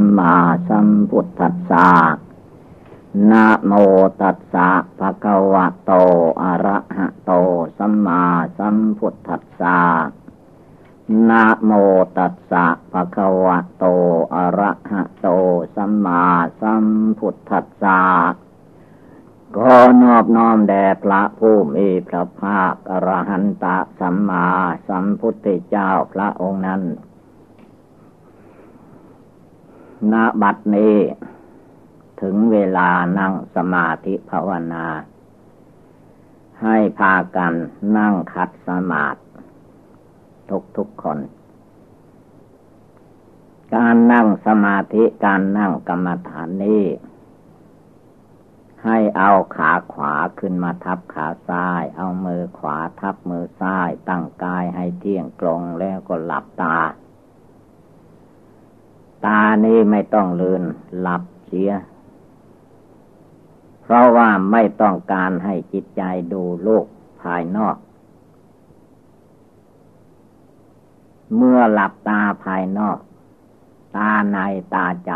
มมาสัมพุทธัสสะนะโมตัสสะภะคะวะโต อะระหะโต สัมมาสัมพุทธัสสะนะโมตัสสะภะคะวะโต อะระหะโต สัมมาสัมพุทธัสสะขอนอบน้อมแด่พระผู้มีพระภาคอรหันตะสัมมาสัมพุทธเจ้าพระองค์นั้น ณบัดนี้ ถึงเวลานั่งสมาธิภาวนา ให้พากันนั่งคัดสมาธิทุกทุกคน การนั่งสมาธิการนั่งกรรมฐานนี้ ให้เอาขาขวาขึ้นมาทับขาซ้าย เอามือขวาทับมือซ้าย ตั้งกายให้เที่ยงตรงแล้วก็หลับตา ตานี้ไม่ต้องลืนหลับเสีย เพราะว่าไม่ต้องการให้จิตใจดูโลกภายนอก เมื่อหลับตาภายนอก ตาในตาใจ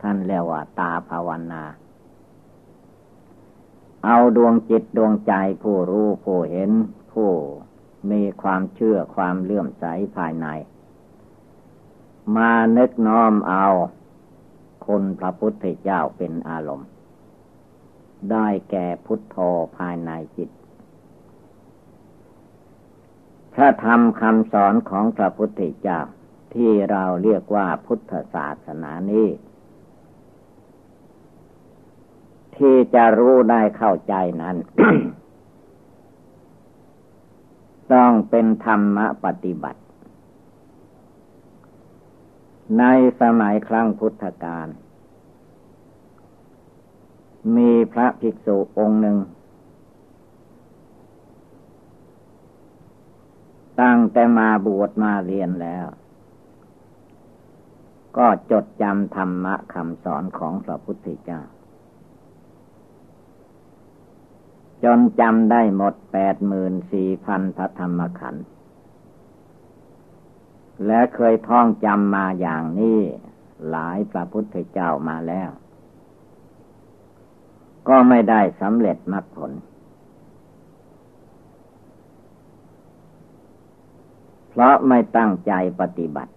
ท่านเรียกว่าตาภาวนา เอาดวงจิตดวงใจผู้รู้ผู้เห็นผู้มีความเชื่อความเลื่อมใสภายใน มานึกน้อมเอาคนพระพุทธเจ้าเป็นอารมณ์ ได้แก่พุทโธภายในจิต พระธรรมคำสอนของพระพุทธเจ้าที่เราเรียกว่าพุทธศาสนานี้ ที่จะรู้ได้เข้าใจนั้น ต้องเป็นธรรมปฏิบัติ ในสมัยครั้งพุทธกาลมีพระภิกษุองค์หนึ่ง ตั้งแต่มาบวชมาเรียนแล้ว ก็จดจำธรรมะคำสอนของพระพุทธเจ้า จนจำได้หมดแปดหมื่นสี่พันพระธรรมขันธ์ และเคยท่องจำมาอย่างนี้ หลายพระพุทธเจ้ามาแล้ว ก็ไม่ได้สำเร็จมรรคผล เพราะไม่ตั้งใจปฏิบัติ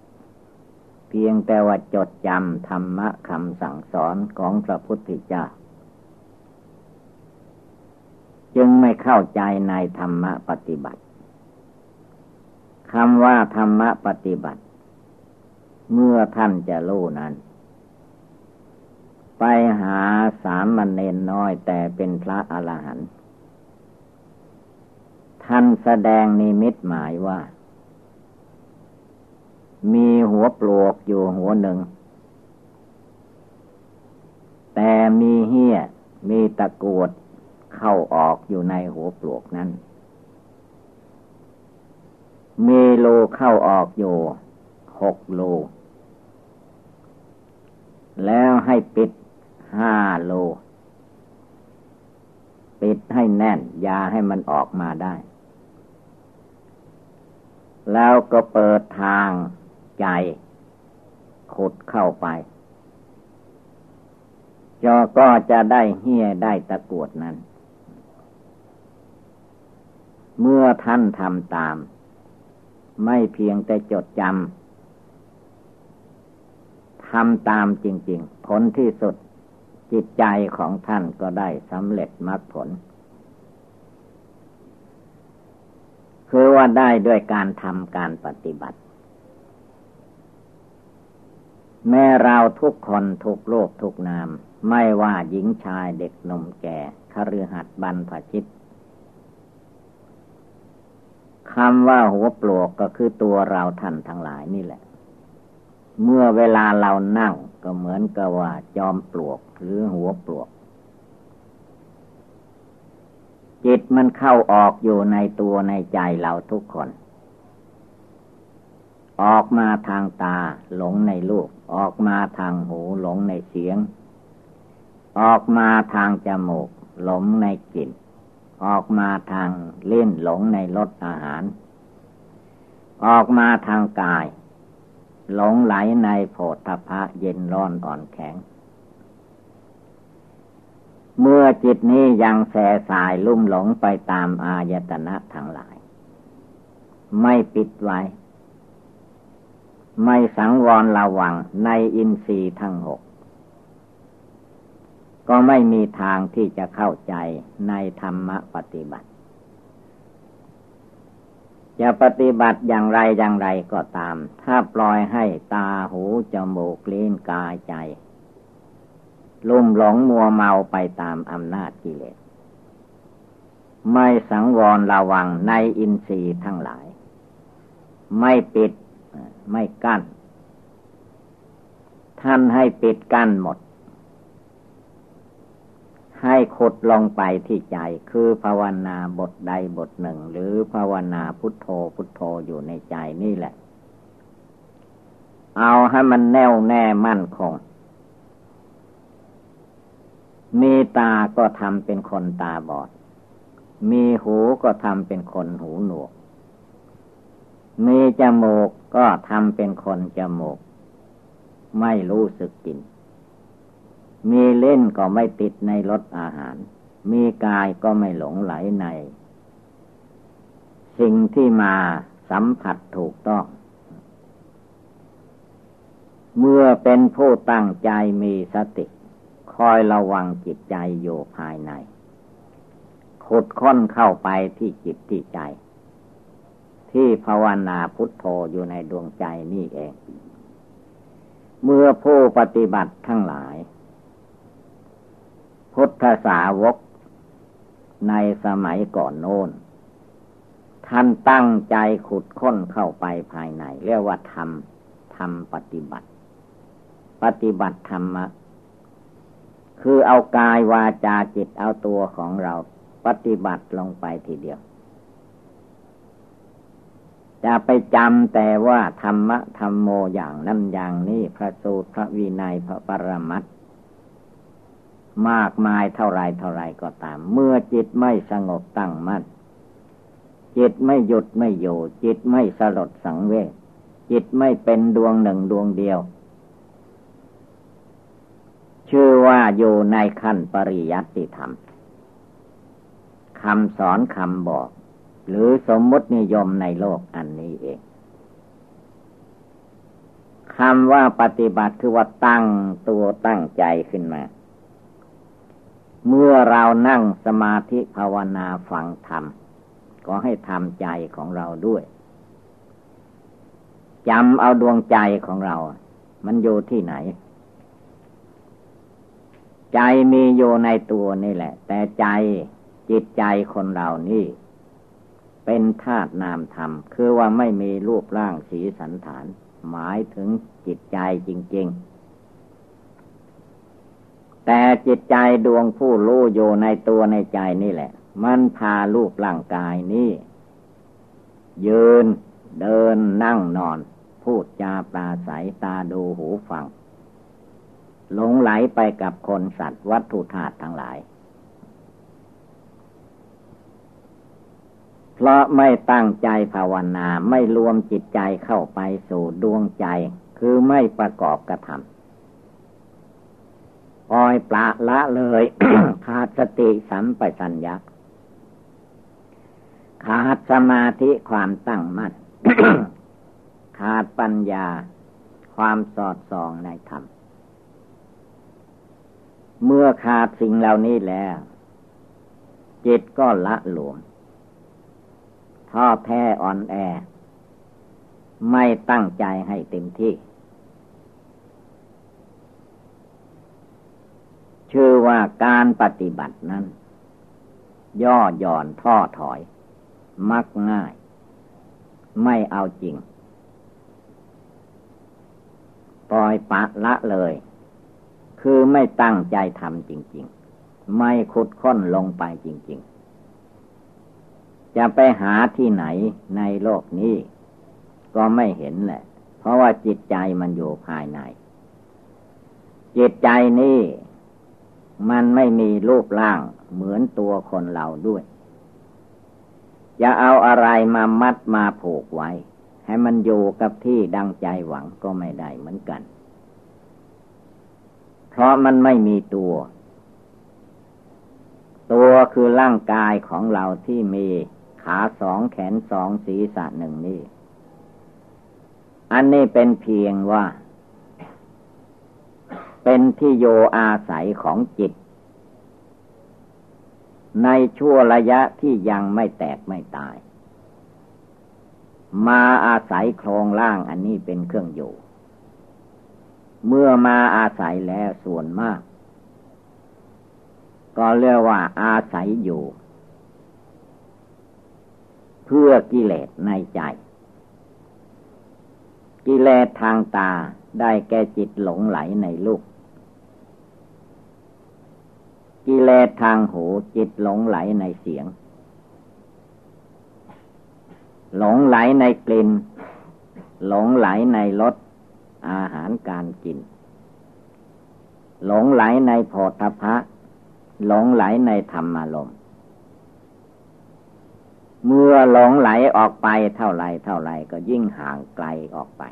เพียงแต่ว่าจดจำธรรมะคำสั่งสอนของพระพุทธเจ้า จึงไม่เข้าใจในธรรมะปฏิบัติ คำว่าธรรมปฏิบัติ เมื่อท่านจะรู้นั้น ไปหาสามมันเนนน้อยแต่เป็นพระอรหันต์ท่านแสดงนิมิตหมายว่า มีหัวปลวกอยู่หัวหนึ่ง แต่มีเหี้ยมีตะกวดเข้าออกอยู่ในหัวปลวกนั้น มีโลเข้าออกอยู่หกโล แล้วให้ปิดห้าโล ปิดให้แน่นยาให้มันออกมาได้ แล้วก็เปิดทางใจขุดเข้าไปจอก็จะได้เฮียได้ตะกวดนั้น เมื่อท่านทำตาม ไม่เพียงแต่จดจำทำตามจริง ๆ ผลที่สุดจิตใจของท่านก็ได้สำเร็จมรรคผล คือว่าได้ด้วยการทำการปฏิบัติ แม้เราทุกคนทุกโลกทุกนาม ไม่ว่าหญิงชายเด็กหนุ่มแก่คฤหัสถ์บรรพชิต คำว่าหัวปลวกก็คือตัวเราท่านทั้งหลายนี่แหละ เมื่อเวลาเรานั่งก็เหมือนกับว่า จอมปลวกหรือหัวปลวก จิตมันเข้าออกอยู่ในตัวในใจเราทุกคน ออกมาทางตาหลงในรูปออกมาทางหูหลงในเสียง ออกมาทางจมูกหลงในกลิ่น ออกมาทางเล่นหลงในรสอาหาร ออกมาทางกาย หลงไหลในโพธพะเย็นร้อนอ่อนแข็ง เมื่อจิตนี้ยังแสสายลุ่มหลงไปตามอายตนะทั้งหลาย ไม่ปิดไว้ ไม่สังวรระวังในอินทรีย์ทั้งหก ก็ไม่มีทางที่จะเข้าใจในธรรมปฏิบัติ จะปฏิบัติอย่างไรอย่างไรก็ตาม ถ้าปล่อยให้ตาหูจมูกลิ้นกายใจ ลุ่มหลงมัวเมาไปตามอำนาจกิเลสไม่สังวรระวังในอินทรีย์ทั้งหลาย ไม่ปิดไม่กั้น ท่านให้ปิดกั้นหมด ให้ขุดลงไปที่ใจ คือภาวนาบทใดบทหนึ่ง หรือภาวนาพุทโธพุทโธอยู่ในใจนี่แหละ เอาให้มันแน่วแน่มั่นคง มีตาก็ทำเป็นคนตาบอด มีหูก็ทำเป็นคนหูหนวก มีจมูกก็ทำเป็นคนจมูก ไม่รู้สึกกลิ่น มีเล่นก็ไม่ติดในรสอาหาร มีกายก็ไม่หลงไหลใน สิ่งที่มาสัมผัสถูกต้อง เมื่อเป็นผู้ตั้งใจมีสติ คอยระวังจิตใจอยู่ภายใน ขุดค้นเข้าไปที่จิตที่ใจ ที่ภาวนาพุทโธอยู่ในดวงใจนี่เอง เมื่อผู้ปฏิบัติทั้งหลาย พุทธสาวก ในสมัยก่อนโน้น ท่านตั้งใจขุดค้นเข้าไปภายใน เรียกว่าทำทำปฏิบัติ ปฏิบัติธรรมะคือเอากายวาจาจิตเอาตัวของเราปฏิบัติลงไปทีเดียว จะไปจำแต่ว่าธรรมะธรรมโมอย่างนั้นอย่างนี้พระสูตรพระวินัยพระปรมัต มากมายเท่าไรเท่าไรก็ตาม เมื่อจิตไม่สงบตั้งมัน่นจิตไม่หยุดไม่อยู่ จิตไม่สลดสังเวชจิตไม่เป็นดวงหนึ่งดวงเดียว ชื่อว่าอยู่ในขั้นปริยัติธรรมคำสอนคำบอก หรือสมมตินิยมในโลกอันนี้เองคำว่าปฏิบัติคือว่าตั้งตัวตั้งใจขึ้นมา เมื่อเรานั่งสมาธิภาวนาฟังธรรม ก็ให้ทำใจของเราด้วยจำเอาดวงใจของเรา มันอยู่ที่ไหน ใจมีอยู่ในตัวนี่แหละ แต่ใจจิตใจคนเรานี่ เป็นธาตุนามธรรม คือว่าไม่มีรูปร่างสีสันฐาน หมายถึงจิตใจจริง ๆ แต่จิตใจดวงผู้รู้อยู่ในตัวในใจนี่แหละ มันพาลูกร่างกายนี้ ยืนเดินนั่งนอน พูดจาปราศัยตาดูหูฟัง หลงไหลไปกับคนสัตว์วัตถุธาตุทั้งหลาย เพราะไม่ตั้งใจภาวนาไม่รวมจิตใจเข้าไปสู่ดวงใจ คือไม่ประกอบกระทำ อยปละละเลยขาดสติสัมปชัญญะขาดสมาธิความตั้งมั่นขาดปัญญาความสอดส่องในธรรม เมื่อขาดสิ่งเหล่านี้แล้ว จิตก็ละหลวมท้อแท้อ่อนแอ ไม่ตั้งใจให้เต็มที่ ชื่อว่าการปฏิบัตินั้น ย่อหย่อนท่อถอย มักง่าย ไม่เอาจริง ปล่อยปะละเลย คือไม่ตั้งใจทำจริง ๆ ไม่ขุดค้นลงไปจริง ๆ จะไปหาที่ไหนในโลกนี้ ก็ไม่เห็นแหละ เพราะว่าจิตใจมันอยู่ภายใน จิตใจนี้ มันไม่มีรูปร่างเหมือนตัวคนเราด้วยจะเอาอะไรมามัดมาผูกไว้ ให้มันอยู่กับที่ดังใจหวังก็ไม่ได้เหมือนกัน เพราะมันไม่มีตัว ตัวคือร่างกายของเราที่มีขาสองแขนสองศีรษะหนึ่งนี่ อันนี้เป็นเพียงว่า เป็นที่โยอาศัยของจิต ในชั่วระยะที่ยังไม่แตกไม่ตาย มาอาศัยโครงล่างอันนี้เป็นเครื่องอยู่ เมื่อมาอาศัยแล้วส่วนมาก ก็เรียกว่าอาศัยอยู่ เพื่อกิเลสในใจ กิเลสทางตาได้แก่จิตหลงไหลในลูก กิเลสทางหูจิตหลงไหลในเสียง หลงไหลในกลิ่น หลงไหลในรสอาหารการกิน หลงไหลในโพธพะ หลงไหลในธรรมารมณ์เมื่อหลงไหลออกไปเท่าไรเท่าไรก็ยิ่งห่างไกลออกไป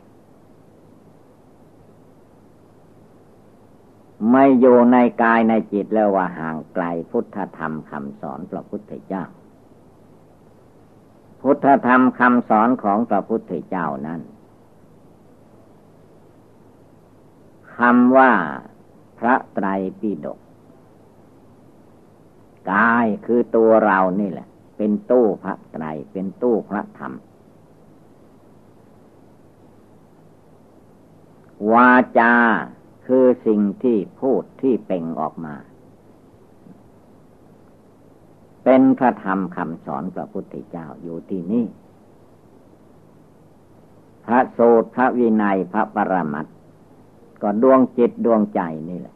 ไม่อยู่ในกายในจิตแล้วว่าห่างไกลพุทธธรรมคำสอนพระพุทธเจ้า พุทธธรรมคำสอนของพระพุทธเจ้านั้นคำว่าพระไตรปิฎกกายคือตัวเรานี่แหละ เป็นตู้พระไตรเป็นตู้พระธรรม วาจา คือสิ่งที่พูดที่เป่งออกมา เป็นพระธรรมคำสอนพระพุทธเจ้าอยู่ที่นี่ พระโสตพระวินัยพระปรมัตก็ดวงจิตดวงใจนี่แหละ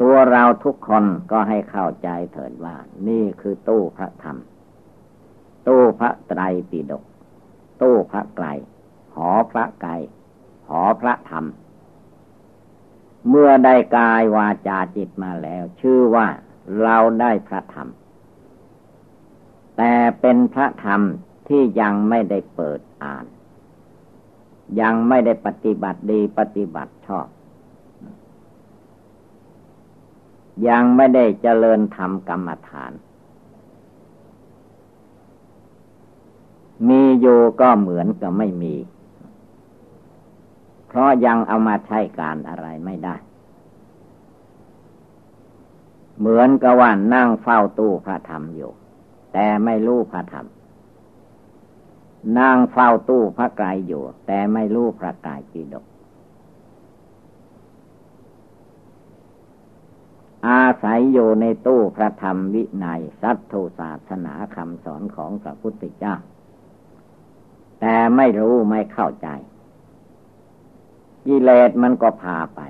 ตัวเราทุกคนก็ให้เข้าใจเถิดว่า นี่คือตู้พระธรรม ตู้พระไตรปิฎกตู้พระไกรหอพระไกรหอพระธรรม เมื่อได้กายวาจาจิตมาแล้ว ชื่อว่าเราได้พระธรรม แต่เป็นพระธรรมที่ยังไม่ได้เปิดอ่าน ยังไม่ได้ปฏิบัติดีปฏิบัติชอบ ยังไม่ได้เจริญธรรมกรรมฐาน มีอยู่ก็เหมือนกับไม่มี ราะยังเอามาใช้การอะไรไม่ได้ เหมือนกับว่านั่งเฝ้าตู้พระธรรมอยู่ แต่ไม่รู้พระธรรมนั่งเฝ้าตู้พระกายอยู่ แต่ไม่รู้พระกายปีดก อาศัยอยู่ในตู้พระธรรมวินัยสัตถุศาสนาคำสอนของพระพุทธเจ้า แต่ไม่รู้ไม่เข้าใจ กิเลสมันก็พาไป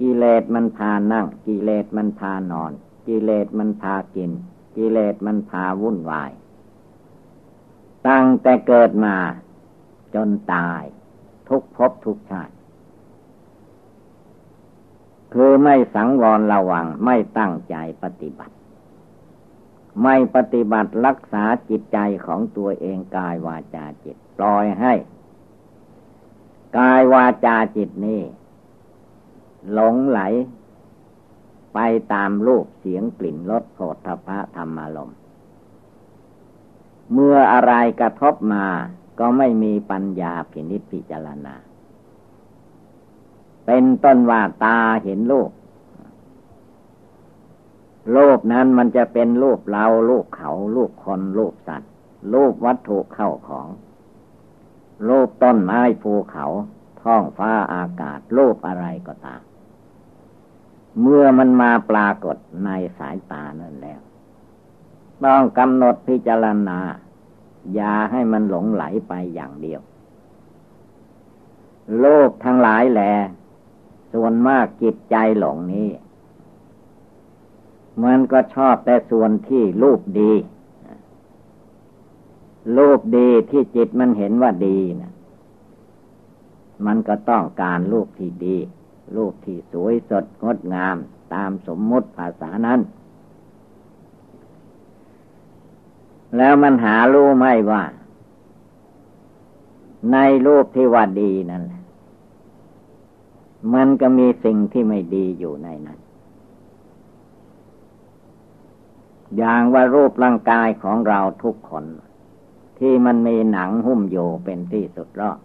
กิเลสมันพานั่ง กิเลสมันพานอน กิเลสมันพากิน กิเลสมันพาวุ่นวาย ตั้งแต่เกิดมาจนตาย ทุกภพทุกชาติ คือไม่สังวรระวังไม่ตั้งใจปฏิบัติ ไม่ปฏิบัติรักษาจิตใจของตัวเองกายวาจาจิต ปล่อยให้ กายวาจาจิตนี้ หลงไหล ไปตามรูปเสียงกลิ่นรสโผฏฐพะธรรมารมเมื่ออะไรกระทบมาก็ไม่มีปัญญาพินิจพิจารณา เป็นต้นว่าตาเห็นรูปรูปนั้นมันจะเป็นรูปเรารูปเขารูปคนรูปสัตว์รูปวัตถุเข้าของ รูปต้นไม้ภูเขาท้องฟ้าอากาศรูปอะไรก็ตาม เมื่อมันมาปรากฏในสายตานั่นแล้ว ต้องกำหนดพิจารณา อย่าให้มันหลงไหลไปอย่างเดียว โลกทั้งหลายแหลส่วนมากจิตใจหลงนี้ มันก็ชอบแต่ส่วนที่รูปดี รูปดีที่จิตมันเห็นว่าดีนะมันก็ต้องการรูปที่ดี รูปที่สวยสดงดงามตามสมมุติภาษานั้น แล้วมันหารู้ไหมว่า ในรูปที่ว่าดีนั่นแหละมันก็มีสิ่งที่ไม่ดีอยู่ในนั้น อย่างว่ารูปร่างกายของเราทุกคน ที่มันมีหนังหุ้มโยเป็นที่สุดรอด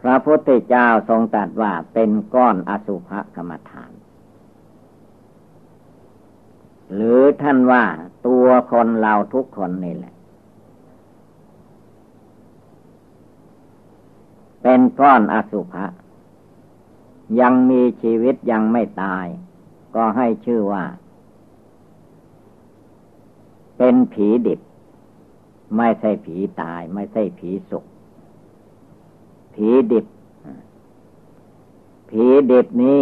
พระพุทธเจ้าทรงตรัสว่าเป็นก้อนอสุภกรรมฐาน หรือท่านว่าตัวคนเราทุกคนนี่แหละ เป็นก้อนอสุภะยังมีชีวิตยังไม่ตาย ก็ให้ชื่อว่า เป็นผีดิบ ไม่ใช่ผีตาย ไม่ใช่ผีสุขผีดิบ ผีดิบนี้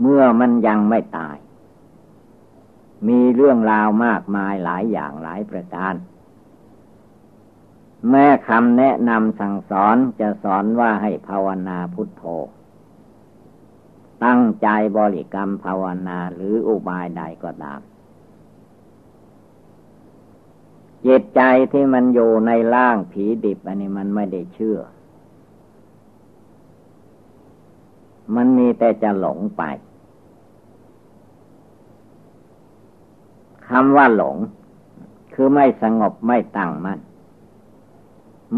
เมื่อมันยังไม่ตาย มีเรื่องราวมากมายหลายอย่างหลายประการ แม่คำแนะนำสั่งสอนจะสอนว่าให้ภาวนาพุทโธตั้งใจบริกรรมภาวนาหรืออุบายใดก็ตาม จิตใจที่มันอยู่ในร่างผีดิบอันนี้มันไม่ได้เชื่อ มันมีแต่จะหลงไปคำว่าหลง คือไม่สงบไม่ตั้งมัน่น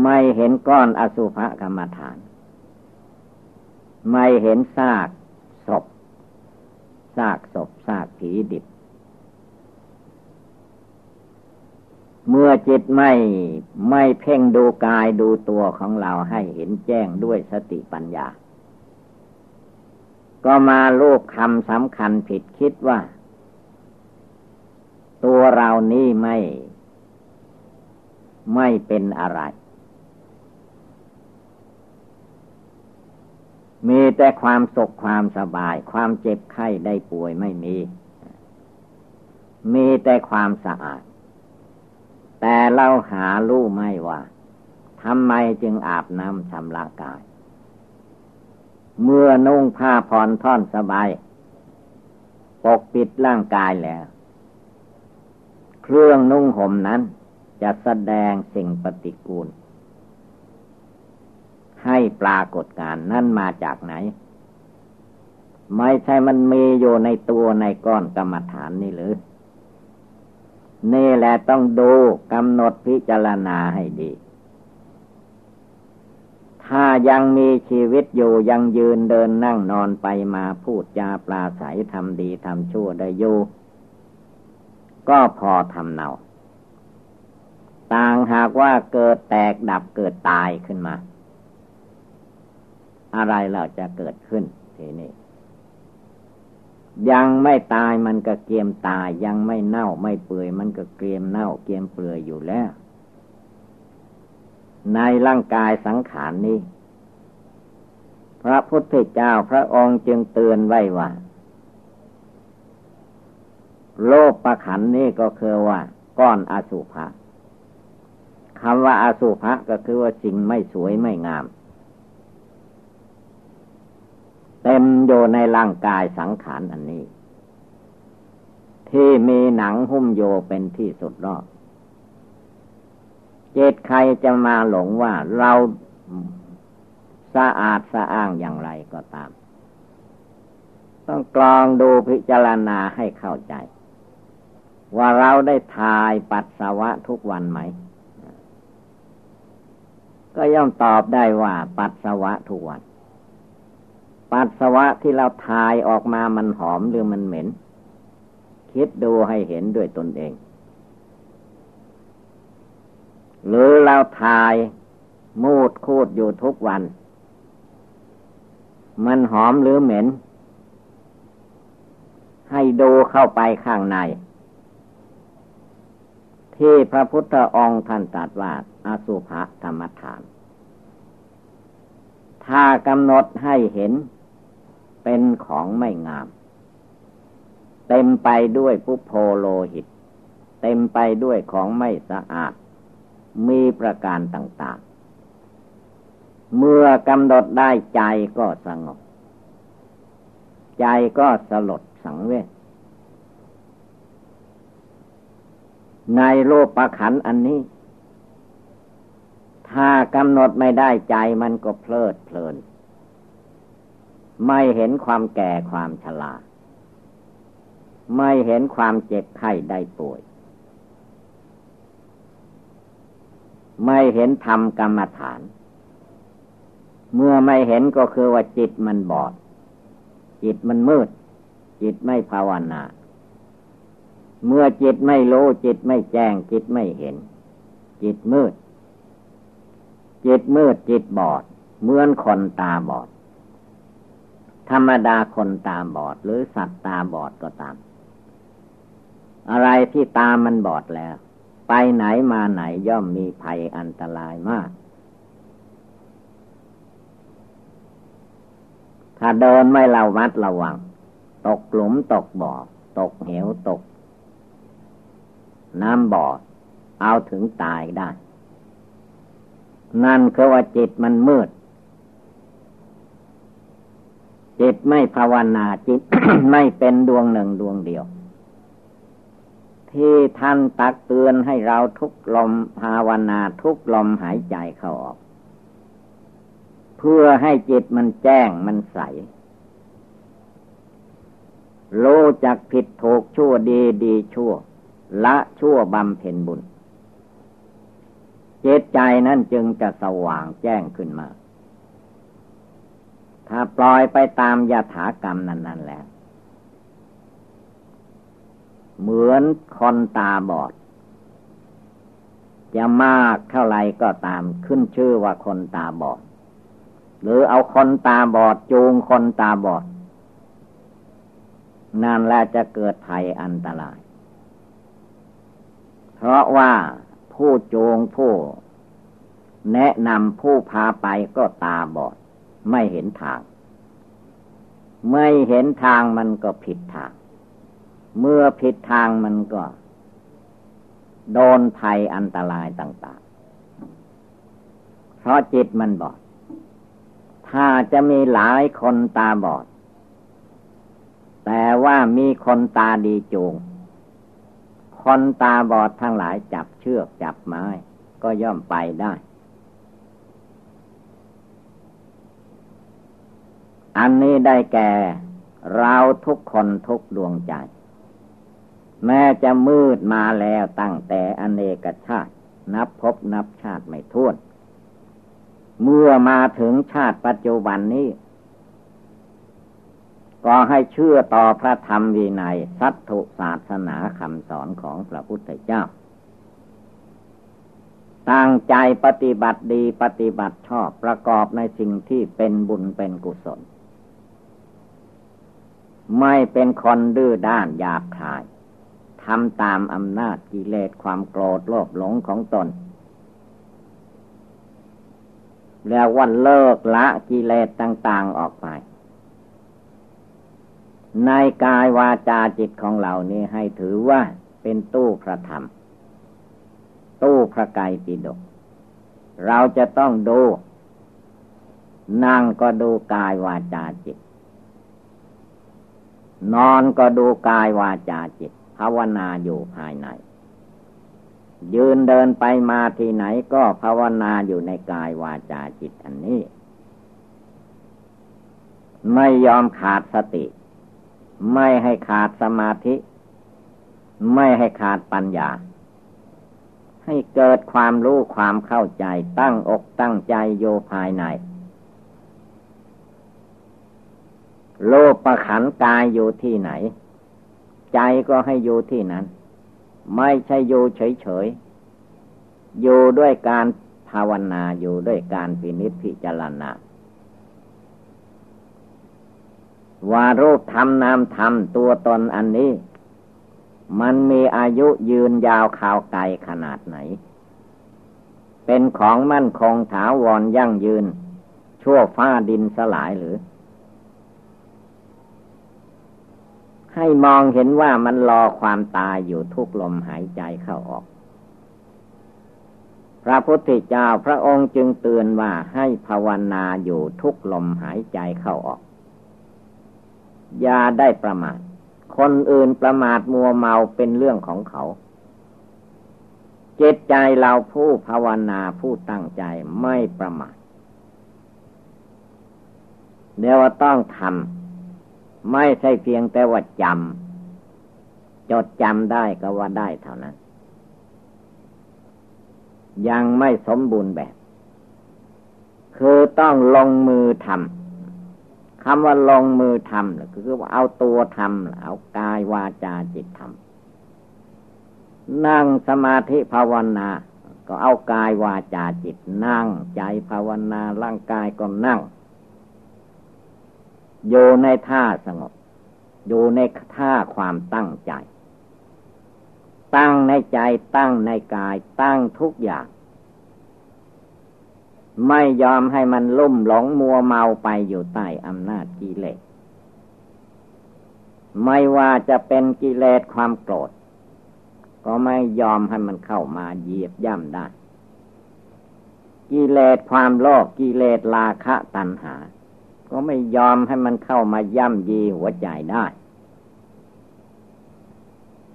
ไม่เห็นก้อนอสุภกรรมฐาน ไม่เห็นซากศพซากศพซากผีดิบ เมื่อจิตไม่ไม่เพ่งดูกายดูตัวของเราให้เห็นแจ้งด้วยสติปัญญา ก็มาลูกคำสำคัญผิดคิดว่า ตัวเรานี่ไม่ ไม่เป็นอะไร มีแต่ความสุขความสบาย ความเจ็บไข้ได้ป่วยไม่มี มีแต่ความสะอาด แต่เราหารู้ไม่ว่าทำไมจึงอาบน้ำชำระกาย เมื่อนุ่งผ้าผ่อนท่อนสบาย ปกปิดร่างกายแล้ว เครื่องนุ่งห่มนั้นจะแสดงสิ่งปฏิกูล ให้ปรากฏการนั่นมาจากไหน ไม่ใช่มันมีอยู่ในตัวในก้อนกรรมฐานนี่หรือ นี่แหละต้องดูกำหนดพิจารณาให้ดี ถ้ายังมีชีวิตอยู่ยังยืนเดินนั่งนอนไปมาพูดจาปลาใสทำดีทำชั่วได้อยู่ ก็พอทำเนาต่างหากว่าเกิดแตกดับเกิดตายขึ้นมา อะไรเราจะเกิดขึ้นทีนี้ ยังไม่ตายมันก็เกียมตาย ยังไม่เน่าไม่เปื่อยมันก็เกรียมเน่าเกียมเปื่อยอยู่แล้ว ในร่างกายสังขารนนี้ พระพุทธเจ้าพระองค์จึงเตือนไว้ว่า โลกประขันนี้ก็คือว่า ก้อนอสุภะคำว่าอาสุภะก็คือว่าสิ่งไม่สวยไม่งาม เต็มอยู่ในร่างกายสังขารอันนี้ ที่มีหนังหุ้มโยเป็นที่สุดรอบเจตใครจะมาหลงว่าเราสะอาดสะอ้างอย่างไรก็ตาม ต้องกรองดูพิจารณาให้เข้าใจ ว่าเราได้ทายปัสสาวะทุกวันไหม ก็ย่อมตอบได้ว่าปัสสาวะทุกวัน ปัสสาวะที่เราทายออกมามันหอมหรือมันเหม็น คิดดูให้เห็นด้วยตนเอง หรือเราทายมูดคูดอยู่ทุกวัน มันหอมหรือเหม็น ให้ดูเข้าไปข้างใน ที่พระพุทธองค์ท่านตรัสว่าอาสุภะธรรมฐาน ถ้ากำหนดให้เห็น เป็นของไม่งาม เต็มไปด้วยปุโพโลหิต เต็มไปด้วยของไม่สะอาด มีประการต่าง ๆ เมื่อกำหนดได้ใจก็สงบ ใจก็สลดสังเวชในโลกประขันอันนี้ ถ้ากำหนดไม่ได้ใจมันก็เพลิดเพลิน ไม่เห็นความแก่ความชราไม่เห็นความเจ็บไข้ได้ป่วย ไม่เห็นธรรมกรรมฐาน เมื่อไม่เห็นก็คือว่าจิตมันบอด จิตมันมืด จิตไม่ภาวนา เมื่อจิตไม่รู้จิตไม่แจ้ง จิตไม่เห็น จิตมืด จิตมืดจิตบอด เหมือนคนตาบอด ธรรมดาคนตาบอดหรือสัตว์ตาบอดก็ตาม อะไรที่ตามันบอดแล้ว ไปไหนมาไหนย่อมมีภัยอันตรายมาก ถ้าเดินไม่ระวัดระวัง ตกหลุมตกบ่อ ตกเหวตก น้ำบ่อ เอาถึงตายได้ นั่นคือว่าจิตมันมืด จิตไม่ภาวนาจิตไม่เป็นดวงหนึ่งดวงเดียว ที่ท่านตักเตือนให้เราทุกลมภาวนาทุกลมหายใจเข้าออก เพื่อให้จิตมันแจ้งมันใสรู้จักผิดถูกชั่วดีดีชั่ว ละชั่วบำเพ็ญบุญ เจตใจนั้นจึงจะสว่างแจ้งขึ้นมา ถ้าปล่อยไปตามยถากรรมนั้น ๆ แล้ว เหมือนคนตาบอด จะมากเท่าไรก็ตามขึ้นชื่อว่าคนตาบอด หรือเอาคนตาบอดจูงคนตาบอดนั่นแหละจะเกิดภัยอันตราย เพราะว่าผู้จูงผู้ แนะนำผู้พาไปก็ตาบอด ไม่เห็นทาง ไม่เห็นทางมันก็ผิดทาง เมื่อผิดทางมันก็ โดนภัยอันตรายต่าง ๆ เพราะจิตมันบอด ถ้าจะมีหลายคนตาบอด แต่ว่ามีคนตาดีจูง คนตาบอดทั้งหลายจับเชือกจับไม้ ก็ย่อมไปได้ อันนี้ได้แก่ เราทุกคนทุกดวงใจ แม้จะมืดมาแล้วตั้งแต่อเนกชาติ นับพบนับชาติไม่ท้วน เมื่อมาถึงชาติปัจจุบันนี้ ก็ให้เชื่อต่อพระธรรมวินัยสัตถุศาสนาคำสอนของพระพุทธเจ้า ตั้งใจปฏิบัติดีปฏิบัติชอบประกอบในสิ่งที่เป็นบุญเป็นกุศล ไม่เป็นคนดื้อด้านหยาบคายทำตามอำนาจกิเลสความโกรธโลภหลงของตน แล้ววันเลิกละกิเลสต่าง ๆออกไป ในกายวาจาจิตของเรานี่ให้ถือว่าเป็นตู้พระธรรม ตู้พระไกรปิฎกเราจะต้องดู นั่งก็ดูกายวาจาจิต นอนก็ดูกายวาจาจิต ภาวนาอยู่ภายใน ยืนเดินไปมาที่ไหนก็ภาวนาอยู่ในกายวาจาจิตอันนี้ ไม่ยอมขาดสติ ไม่ให้ขาดสมาธิ ไม่ให้ขาดปัญญา ให้เกิดความรู้ความเข้าใจตั้งอกตั้งใจโยภายใน โลกประขันกายอยู่ที่ไหน ใจก็ให้อยู่ที่นั้น ไม่ใช่อยู่เฉยๆ อยู่ด้วยการภาวนาอยู่ด้วยการพินิจพิจารณาว่ารูปธรรมนามธรรมตัวตนอันนี้ มันมีอายุยืนยาวข่าวไกลขนาดไหน เป็นของมั่นคงถาวรยั่งยืน ชั่วฟ้าดินสลายหรือ ให้มองเห็นว่ามันรอความตายอยู่ทุกลมหายใจเข้าออก พระพุทธเจ้าพระองค์จึงเตือนว่าให้ภาวนาอยู่ทุกลมหายใจเข้าออก อย่าได้ประมาท คนอื่นประมาทมัวเมาเป็นเรื่องของเขา เจตใจเราผู้ภาวนาผู้ตั้งใจไม่ประมาทเดี๋ยวว่าต้องทำ ไม่ใช่เพียงแต่ว่าจำจดจำได้ก็ว่าได้เท่านั้น ยังไม่สมบูรณ์แบบ คือต้องลงมือทำคำว่าลงมือทำคือว่าเอาตัวทำเอากายวาจาจิตทำนั่งสมาธิภาวนาก็เอากายวาจาจิตนั่ง ใจภาวนาร่างกายก็นั่ง อยู่ในท่าสงบ อยู่ในท่าความตั้งใจ ตั้งในใจตั้งในกายตั้งทุกอย่าง ไม่ยอมให้มันลุ่มหลงมัวเมาไปอยู่ใต้อำนาจกิเลสไม่ว่าจะเป็นกิเลสความโกรธ ก็ไม่ยอมให้มันเข้ามาเหยียบย่ำได้ กิเลสความโลภกิเลสราคะตัณหา ก็ไม่ยอมให้มันเข้ามาย่ำยีหัวใจได้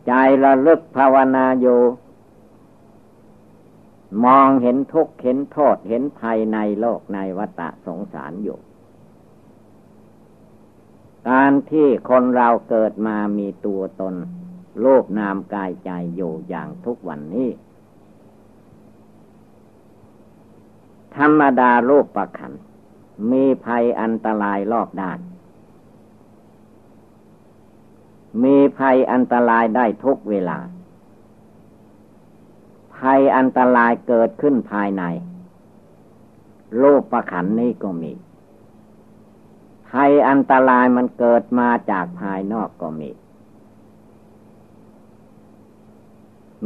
ใจระลึกภาวนาอยู่ มองเห็นทุกข์เห็นโทษเห็นภัยในโลกในวัฏสงสารอยู่ การที่คนเราเกิดมามีตัวตนโลกนามกายใจอยู่อย่างทุกวันนี้ ธรรมดาโลกประคัน มีภัยอันตรายรอบด้าน มีภัยอันตรายได้ทุกเวลา ภัยอันตรายเกิดขึ้นภายใน โลกประขันนี้ก็มี ภัยอันตรายมันเกิดมาจากภายนอกก็มี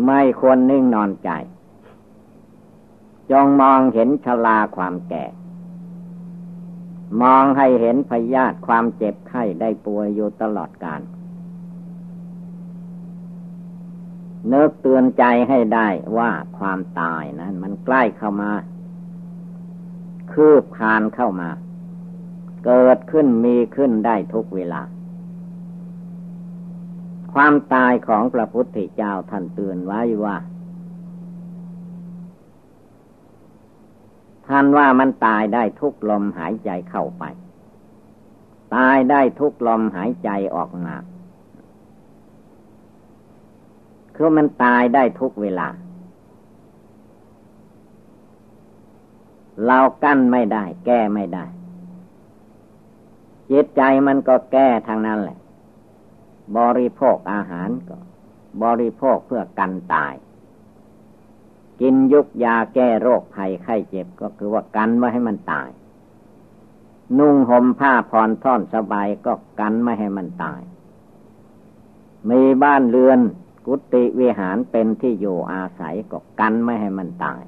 ไม่ควรนิ่งนอนใจ จงมองเห็นชลาความแก่ มองให้เห็นพยาธิความเจ็บไข้ได้ป่วยอยู่ตลอดกาลเนิกเตือนใจให้ได้ว่าความตายนั้น มันใกล้เข้ามา คืบคานเข้ามา เกิดขึ้นมีขึ้นได้ทุกเวลา ความตายของพระพุทธเจ้าท่านเตือนไว้ว่า ท่านว่ามันตายได้ทุกลมหายใจเข้าไป ตายได้ทุกลมหายใจออกมาคือมันตายได้ทุกเวลา เรากั้นไม่ได้ แก้ไม่ได้ จิตใจมันก็แก้ทางนั้นแหละ บริโภคอาหารก็ บริโภคเพื่อกันตาย กินยุกยาแก้โรคภัยไข้เจ็บก็คือว่ากันไม่ให้มันตาย นุ่งห่มผ้าผ่อนท่อนสบายก็กันไม่ให้มันตาย มีบ้านเรือนกุฏิวิหารเป็นที่อยู่อาศัยก็กันไม่ให้มันตาย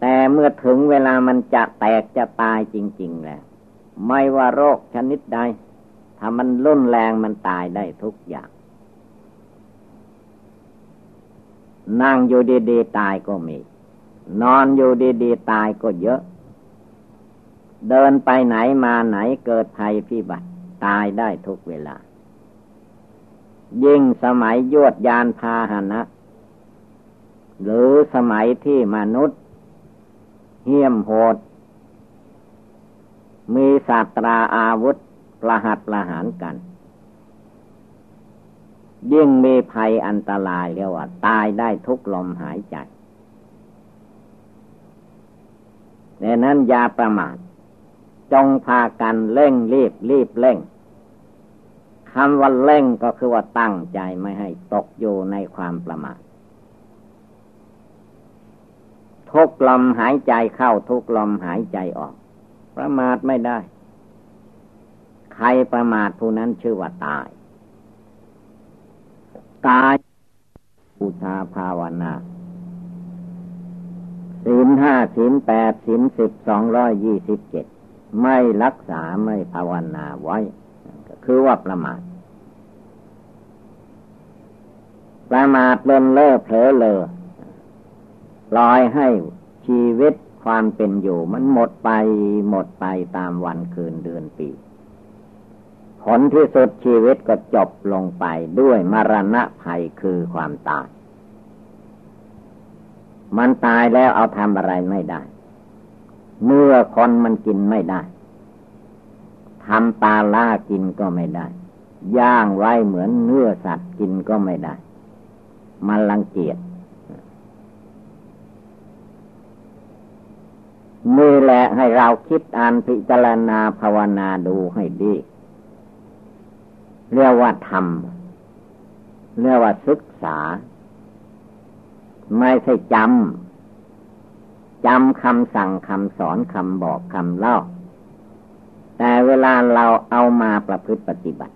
แต่เมื่อถึงเวลามันจะแตกจะตายจริง ๆ แล้ว ไม่ว่าโรคชนิดใด ถ้ามันรุนแรงมันตายได้ทุกอย่าง นั่งอยู่ดีๆตายก็มี นอนอยู่ดีๆตายก็เยอะ เดินไปไหนมาไหนเกิดภัยพิบัติ ตายได้ทุกเวลา ยิ่งสมัยยวดยานพาหนะ หรือสมัยที่มนุษย์ เหี้ยมโหด มีศาสตราอาวุธประหัตประหารกัน ยิ่งมีภัยอันตรายเรียกว่า ตายได้ทุกลมหายใจดังนั้นอย่าประมาทจงพากันเร่งรีบรีบเร่งคำว่าเร่งก็คือว่าตั้งใจไม่ให้ตกอยู่ในความประมาททุกลมหายใจเข้าทุกลมหายใจออก ประมาทไม่ได้ ใครประมาทผู้นั้นชื่อว่าตาย กายบูชาภาวนาศีลห้าศีลแปดศีลสิบสองร้อยยี่สิบเจ็ดไม่รักษาไม่ภาวนาไว้ก็คือว่าประมาทประมาทเลินเล่อเผลอเลอลอยให้ชีวิตความเป็นอยู่มันหมดไปหมดไปตามวันคืนเดือนปี ผลที่สุดชีวิตก็จบลงไปด้วยมรณะภัยคือความตาย มันตายแล้วเอาทำอะไรไม่ได้ เมื่อคนมันกินไม่ได้ทำปลาล่ากินก็ไม่ได้ ย่างไว้เหมือนเนื้อสัตว์กินก็ไม่ได้ มันรังเกียจนี่แหละให้เราคิดอ่านพิจารณาภาวนาดูให้ดี เรียกว่าธรรมเรียกว่าศึกษา ไม่ใช่จำจำคำสั่งคำสอนคำบอกคำเล่า แต่เวลาเราเอามาประพฤติปฏิบัติ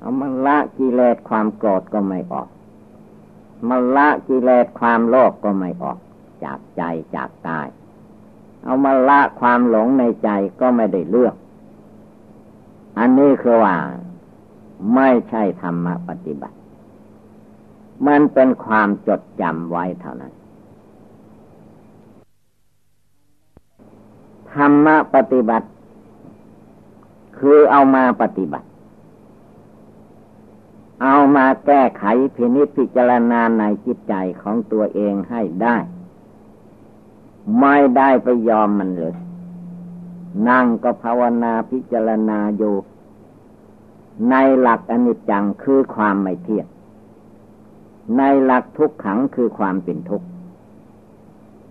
เอามาละกิเลสความโกรธก็ไม่ออกมาละกิเลสความโลภกก็ไม่ออก จากใจจากกาย เอามาละความหลงในใจก็ไม่ได้เลือก อันนี้คือว่า ไม่ใช่ธรรมะปฏิบัติ มันเป็นความจดจำไว้เท่านั้น ธรรมะปฏิบัติ คือเอามาปฏิบัติ เอามาแก้ไขพินิจพิจารณาในจิตใจของตัวเองให้ได้ ไม่ได้ไปยอมมันเลย นั่งก็ภาวนาพิจารณาอยู่ ในหลักอนิจจังคือความไม่เที่ยง ในหลักทุกขังคือความเป็นทุกข์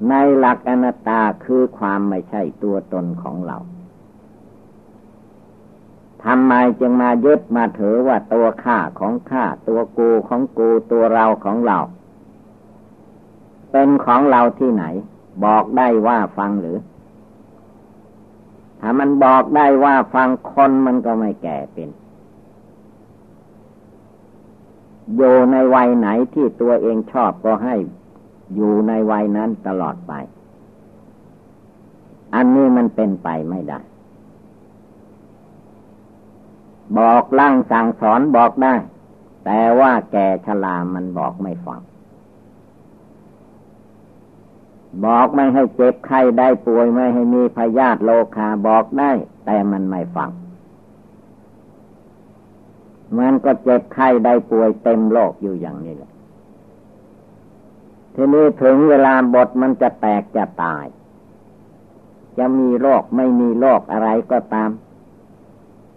ในหลักอนัตตาคือความไม่ใช่ตัวตนของเราทำไมจึงมายึดมาถือว่าตัวข้าของข้าตัวกูของกูตัวเราของเรา เป็นของเราที่ไหน บอกได้ว่าฟังหรือ ถ้ามันบอกได้ว่าฟังคนมันก็ไม่แก่เป็น อยู่ในวัยไหนที่ตัวเองชอบก็ให้อยู่ในวัยนั้นตลอดไป อันนี้มันเป็นไปไม่ได้ บอกล่างสั่งสอนบอกได้ แต่ว่าแก่ชรามันบอกไม่ฟัง บอกไม่ให้เจ็บไข้ได้ป่วยไม่ให้มีพยาธิโลคาบอกได้ แต่มันไม่ฟัง มันก็เจ็บไข้ได้ป่วยเต็มโลกอยู่อย่างนี้แหละทีนี้ถึงเวลาบทมันจะแตกจะตาย จะมีโรคไม่มีโรคอะไรก็ตาม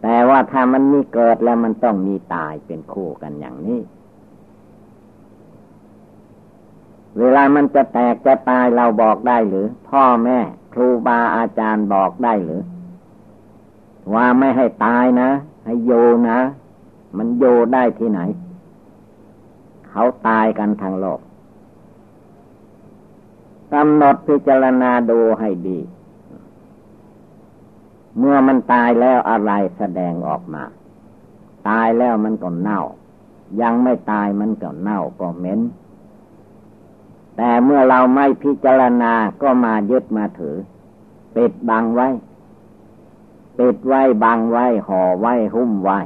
แต่ว่าถ้ามันมีเกิดแล้วมันต้องมีตายเป็นคู่กันอย่างนี้ เวลามันจะแตกจะตายเราบอกได้หรือ พ่อแม่ครูบาอาจารย์บอกได้หรือ ว่าไม่ให้ตายนะ ให้โยนะ มันโยได้ที่ไหน เขาตายกันทางโลกกำหนดพิจารณาดูให้ดี เมื่อมันตายแล้วอะไรแสดงออกมา ตายแล้วมันก็เน่า ยังไม่ตายมันก็เน่าก็เหม็น แต่เมื่อเราไม่พิจารณาก็มายึดมาถือ ปิดบังไว้ ปิดไว้บังไว้ห่อไว้หุ้มไว้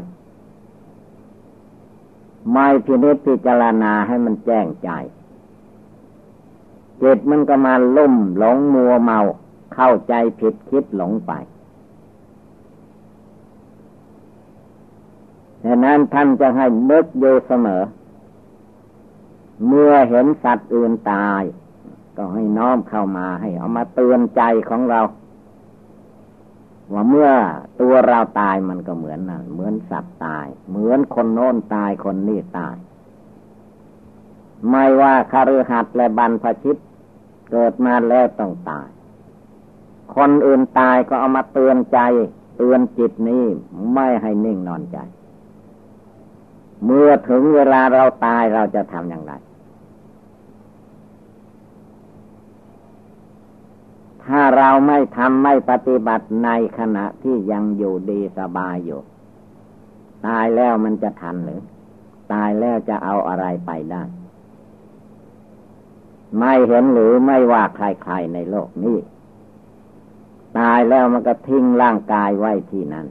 ไม่พินิจพิจารณาให้มันแจ้งใจจิตมันก็มาลุ่มหลงมัวเมา เข้าใจผิดคิดหลงไปดังนั้นท่านจะให้นึกอยู่เสมอ เมื่อเห็นสัตว์อื่นตาย ก็ให้น้อมเข้ามาให้เอามาเตือนใจของเรา ว่าเมื่อตัวเราตายมันก็เหมือนนะเหมือนสัตว์ตาย เหมือนคนโน้นตายคนนี้ตาย ไม่ว่าคารือหัดและบรรพชิต เกิดมาแล้วต้องตาย คนอื่นตายก็เอามาเตือนใจ เตือนจิตนี้ไม่ให้นิ่งนอนใจ เมื่อถึงเวลาเราตายเราจะทำอย่างไร ถ้าเราไม่ทำไม่ปฏิบัติในขณะที่ยังอยู่ดีสบายอยู่ ตายแล้วมันจะทันหรือ ตายแล้วจะเอาอะไรไปได้ ไม่เห็นหรือไม่ว่าใครๆในโลกนี้ ตายแล้วมันก็ทิ้งร่างกายไว้ที่นั่น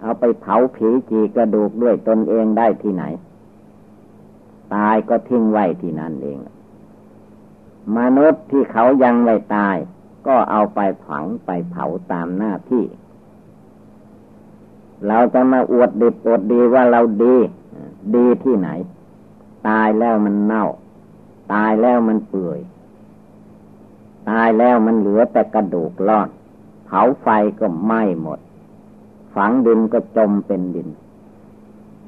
เอาไปเผาผีจีกระดูกด้วยตนเองได้ที่ไหน ตายก็ทิ้งไว้ที่นั่นเอง มนุษย์ที่เขายังไม่ตาย ก็เอาไปฝังไปเผาตามหน้าที่ เราจะมาอวดดิบอวดดีว่าเราดี ดีที่ไหน ตายแล้วมันเน่า ตายแล้วมันเปื่อย ตายแล้วมันเหลือแต่กระดูกรอดเผาไฟก็ไหม้หมด ฝังดินก็จมเป็นดิน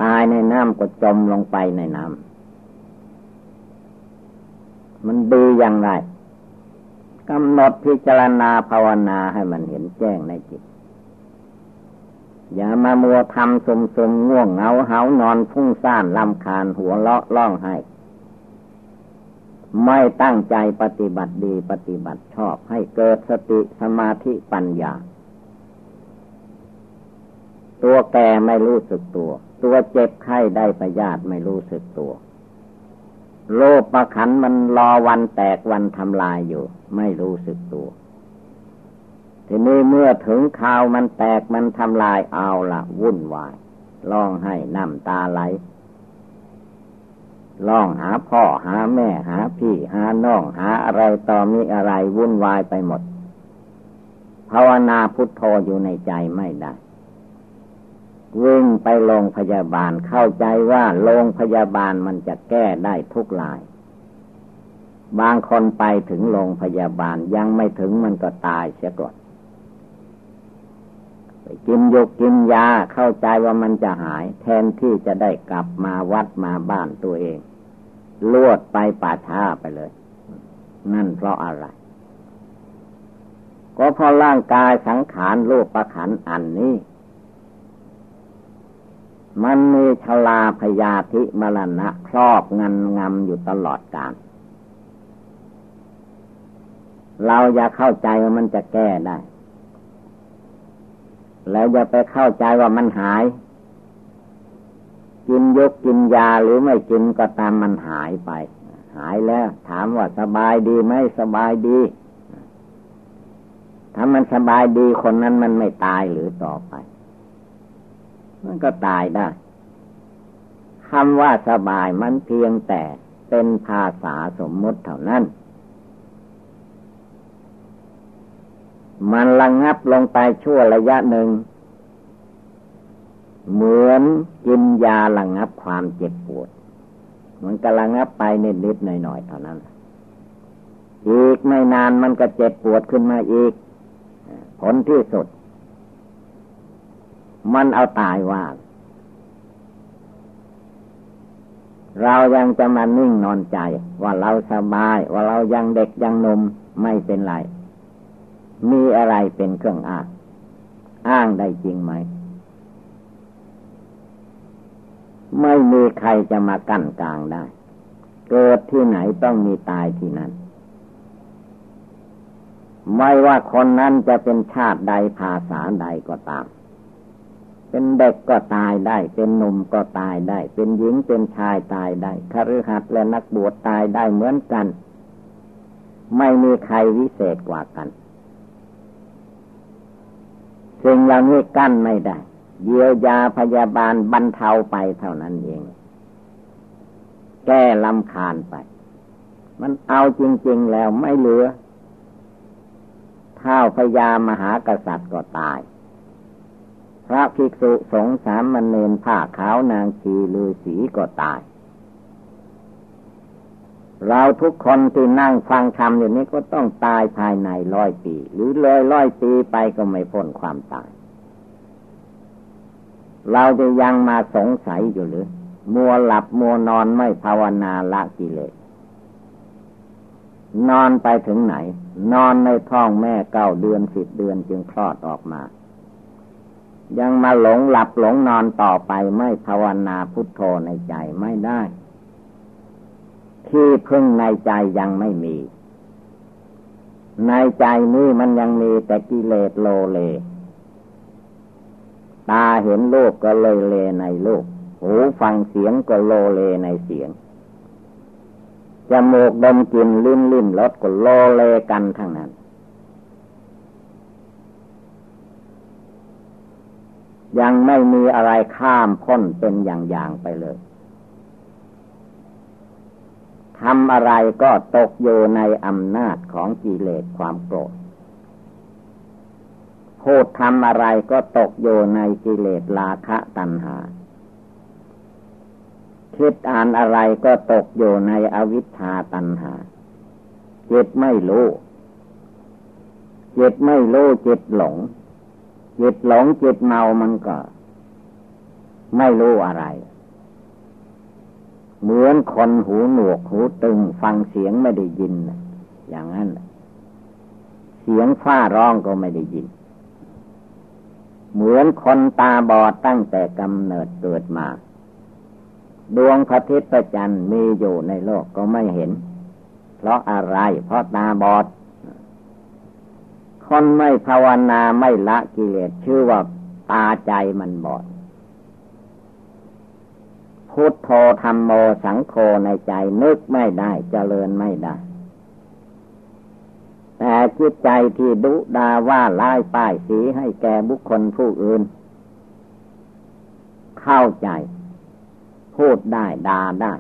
ตายในน้ำก็จมลงไปในน้ำ มันดีอย่างไรกำหนดพิจารณาภาวนาให้มันเห็นแจ้งในจิต อย่ามามัวทำสมสมง่วงเหงาเหานอนฟุ้งซ่านลำคาญหัวเลาะล่องให้ ไม่ตั้งใจปฏิบัติดีปฏิบัติชอบให้เกิดสติสมาธิปัญญา ตัวแก่ไม่รู้สึกตัว ตัวเจ็บไข้ได้ประยาธิไม่รู้สึกตัว โลภประขันมันรอวันแตกวันทำลายอยู่ ไม่รู้สึกตัว ทีนี้เมื่อถึงข่าวมันแตกมันทำลายเอาละวุ่นวายร้องให้น้ำตาไหลร้องหาพ่อหาแม่หาพี่หาน้องหาอะไรต่อมีอะไรวุ่นวายไปหมดภาวนาพุทโธอยู่ในใจไม่ได้ วิ่งไปโรงพยาบาลเข้าใจว่าโรงพยาบาลมันจะแก้ได้ทุกลาย บางคนไปถึงโรงพยาบาลยังไม่ถึงมันก็ตายเสียก่อนกินยกกินยาเข้าใจว่ามันจะหาย แทนที่จะได้กลับมาวัดมาบ้านตัวเองลวดไปป่าช้าไปเลย นั่นเพราะอะไร ก็เพราะร่างกายสังขารรูปประขันอันนี้ มันมีชลาพยาธิมรณะครอบงันงำอยู่ตลอดกาลเราอย่าเข้าใจว่ามันจะแก้ได้ แล้วอย่าไปเข้าใจว่ามันหาย กินยกกินยาหรือไม่กินก็ตามมันหายไป หายแล้ว ถามว่าสบายดีไหมสบายดี ถ้ามันสบายดีคนนั้นมันไม่ตายหรือต่อไป มันก็ตายได้คำว่าสบายมันเพียงแต่เป็นภาษาสมมติเท่านั้น มันระงงับลงไปชั่วระยะหนึ่ง เหมือนกินยาระงับความเจ็บปวด มันก็ระงับไปนิดๆหน่อยๆเท่านั้น อีกไม่นานมันก็เจ็บปวดขึ้นมาอีก ผลที่สุด มันเอาตายว่า เรายังจะมานิ่งนอนใจ ว่าเราสบาย ว่าเรายังเด็กยังนมไม่เป็นไร มีอะไรเป็นเครื่องอ้างอ้างได้จริงไหม ไม่มีใครจะมากั้นกลางได้ เกิดที่ไหนต้องมีตายที่นั่นไม่ว่าคนนั้นจะเป็นชาติใดภาษาใดก็ตาม เป็นเด็กก็ตายได้ เป็นหนุ่มก็ตายได้ เป็นหญิงเป็นชายตายได้คฤหัสถ์และนักบวชตายได้เหมือนกัน ไม่มีใครวิเศษกว่ากันสิ่งเหล่านี้กั้นไม่ได้ เยียวยาพยาบาลบรรเทาไปเท่านั้นเอง แก้ลำคาญไป มันเอาจริง ๆ แล้วไม่เหลือเท่าพญามหากษัตริย์ก็ตาย พระภิกษุสงฆ์สามมเณรผ้าขาวนางชีลือสีก็ตาย เราทุกคนที่นั่งฟังธรรมอย่างนี้ก็ต้องตายภายในร้อยปี หรือเลยร้อยปีไปก็ไม่พ้นความตาย เราจะยังมาสงสัยอยู่หรือ มัวหลับมัวนอนไม่ภาวนาละกิเลสนอนไปถึงไหน นอนในท้องแม่เก้าเดือนสิบเดือนจึงคลอดออกมา ยังมาหลงหลับหลงนอนต่อไปไม่ภาวนาพุทโธในใจไม่ได้ ที่พึ่งในใจยังไม่มี ในใจนี้มันยังมีแต่กิเลสโลเล ตาเห็นโลกก็เลยเลในโลก หูฟังเสียงก็โลเลในเสียงจมูกดมกลิ่นลิ้นลิ้นรสก็โลเลกันทั้งนั้น ยังไม่มีอะไรข้ามพ้นเป็นอย่างๆไปเลยทำอะไรก็ตกอยู่ในอำนาจของกิเลสความโกรธพูดทำอะไรก็ตกอยู่ในกิเลสราคะตัณหา คิดอ่านอะไรก็ตกอยู่ในอวิชชาตันหา จิตไม่รู้ จิตไม่รู้จิตหลง จิตหลงจิตเมามันก็ ไม่รู้อะไร เหมือนคนหูหนวกหูตึงฟังเสียงไม่ได้ยิน อย่างนั้นเสียงฟ้าร้องก็ไม่ได้ยิน เหมือนคนตาบอดตั้งแต่กำเนิดเกิดมา ดวงพระทิตย์ประจันทร์มีอยู่ในโลกก็ไม่เห็น เพราะอะไร เพราะตาบอด คนไม่ภาวนาไม่ละกิเลสชื่อว่าตาใจมันบอด พุทโธธรรมโมสังโฆในใจนึกไม่ได้เจริญไม่ได้แต่จิตใจที่ดุดาว่าลายป้ายสีให้แก่บุคคลผู้อื่น เข้าใจ พูดได้ด่าได้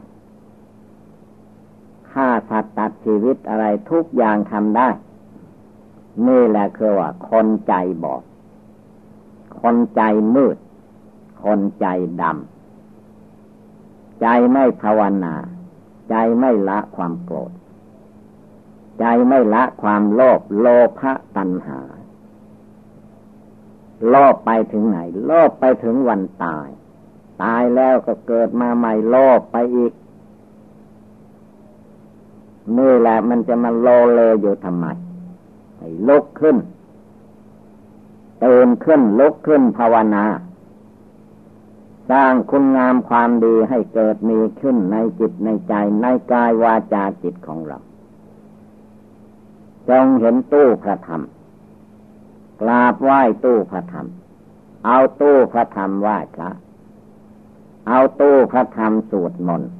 ฆ่าสัตว์ตัดชีวิตอะไรทุกอย่างทำได้ นี่แหละคือว่า คนใจบอด คนใจมืด คนใจดำ ใจไม่ภาวนา ใจไม่ละความโกรธ ใจไม่ละความโลภ โลภะตัณหา โลภไปถึงไหน โลภไปถึงวันตาย ตายแล้วก็เกิดมาใหม่โลภไปอีกนี่แหละมันจะมาโลเลอยู่ทำไม ให้ลุกขึ้นเตื่นขึ้นลุกขึ้นภาวนา สร้างคุณงามความดีให้เกิดมีขึ้นในจิตในใจในกายวาจาจิตของเรา จงเห็นตู้พระธรรม กราบไหว้ตู้พระธรรม เอาตู้พระธรรมไหว้พระเอาตู้พระธรรมสวดมนต์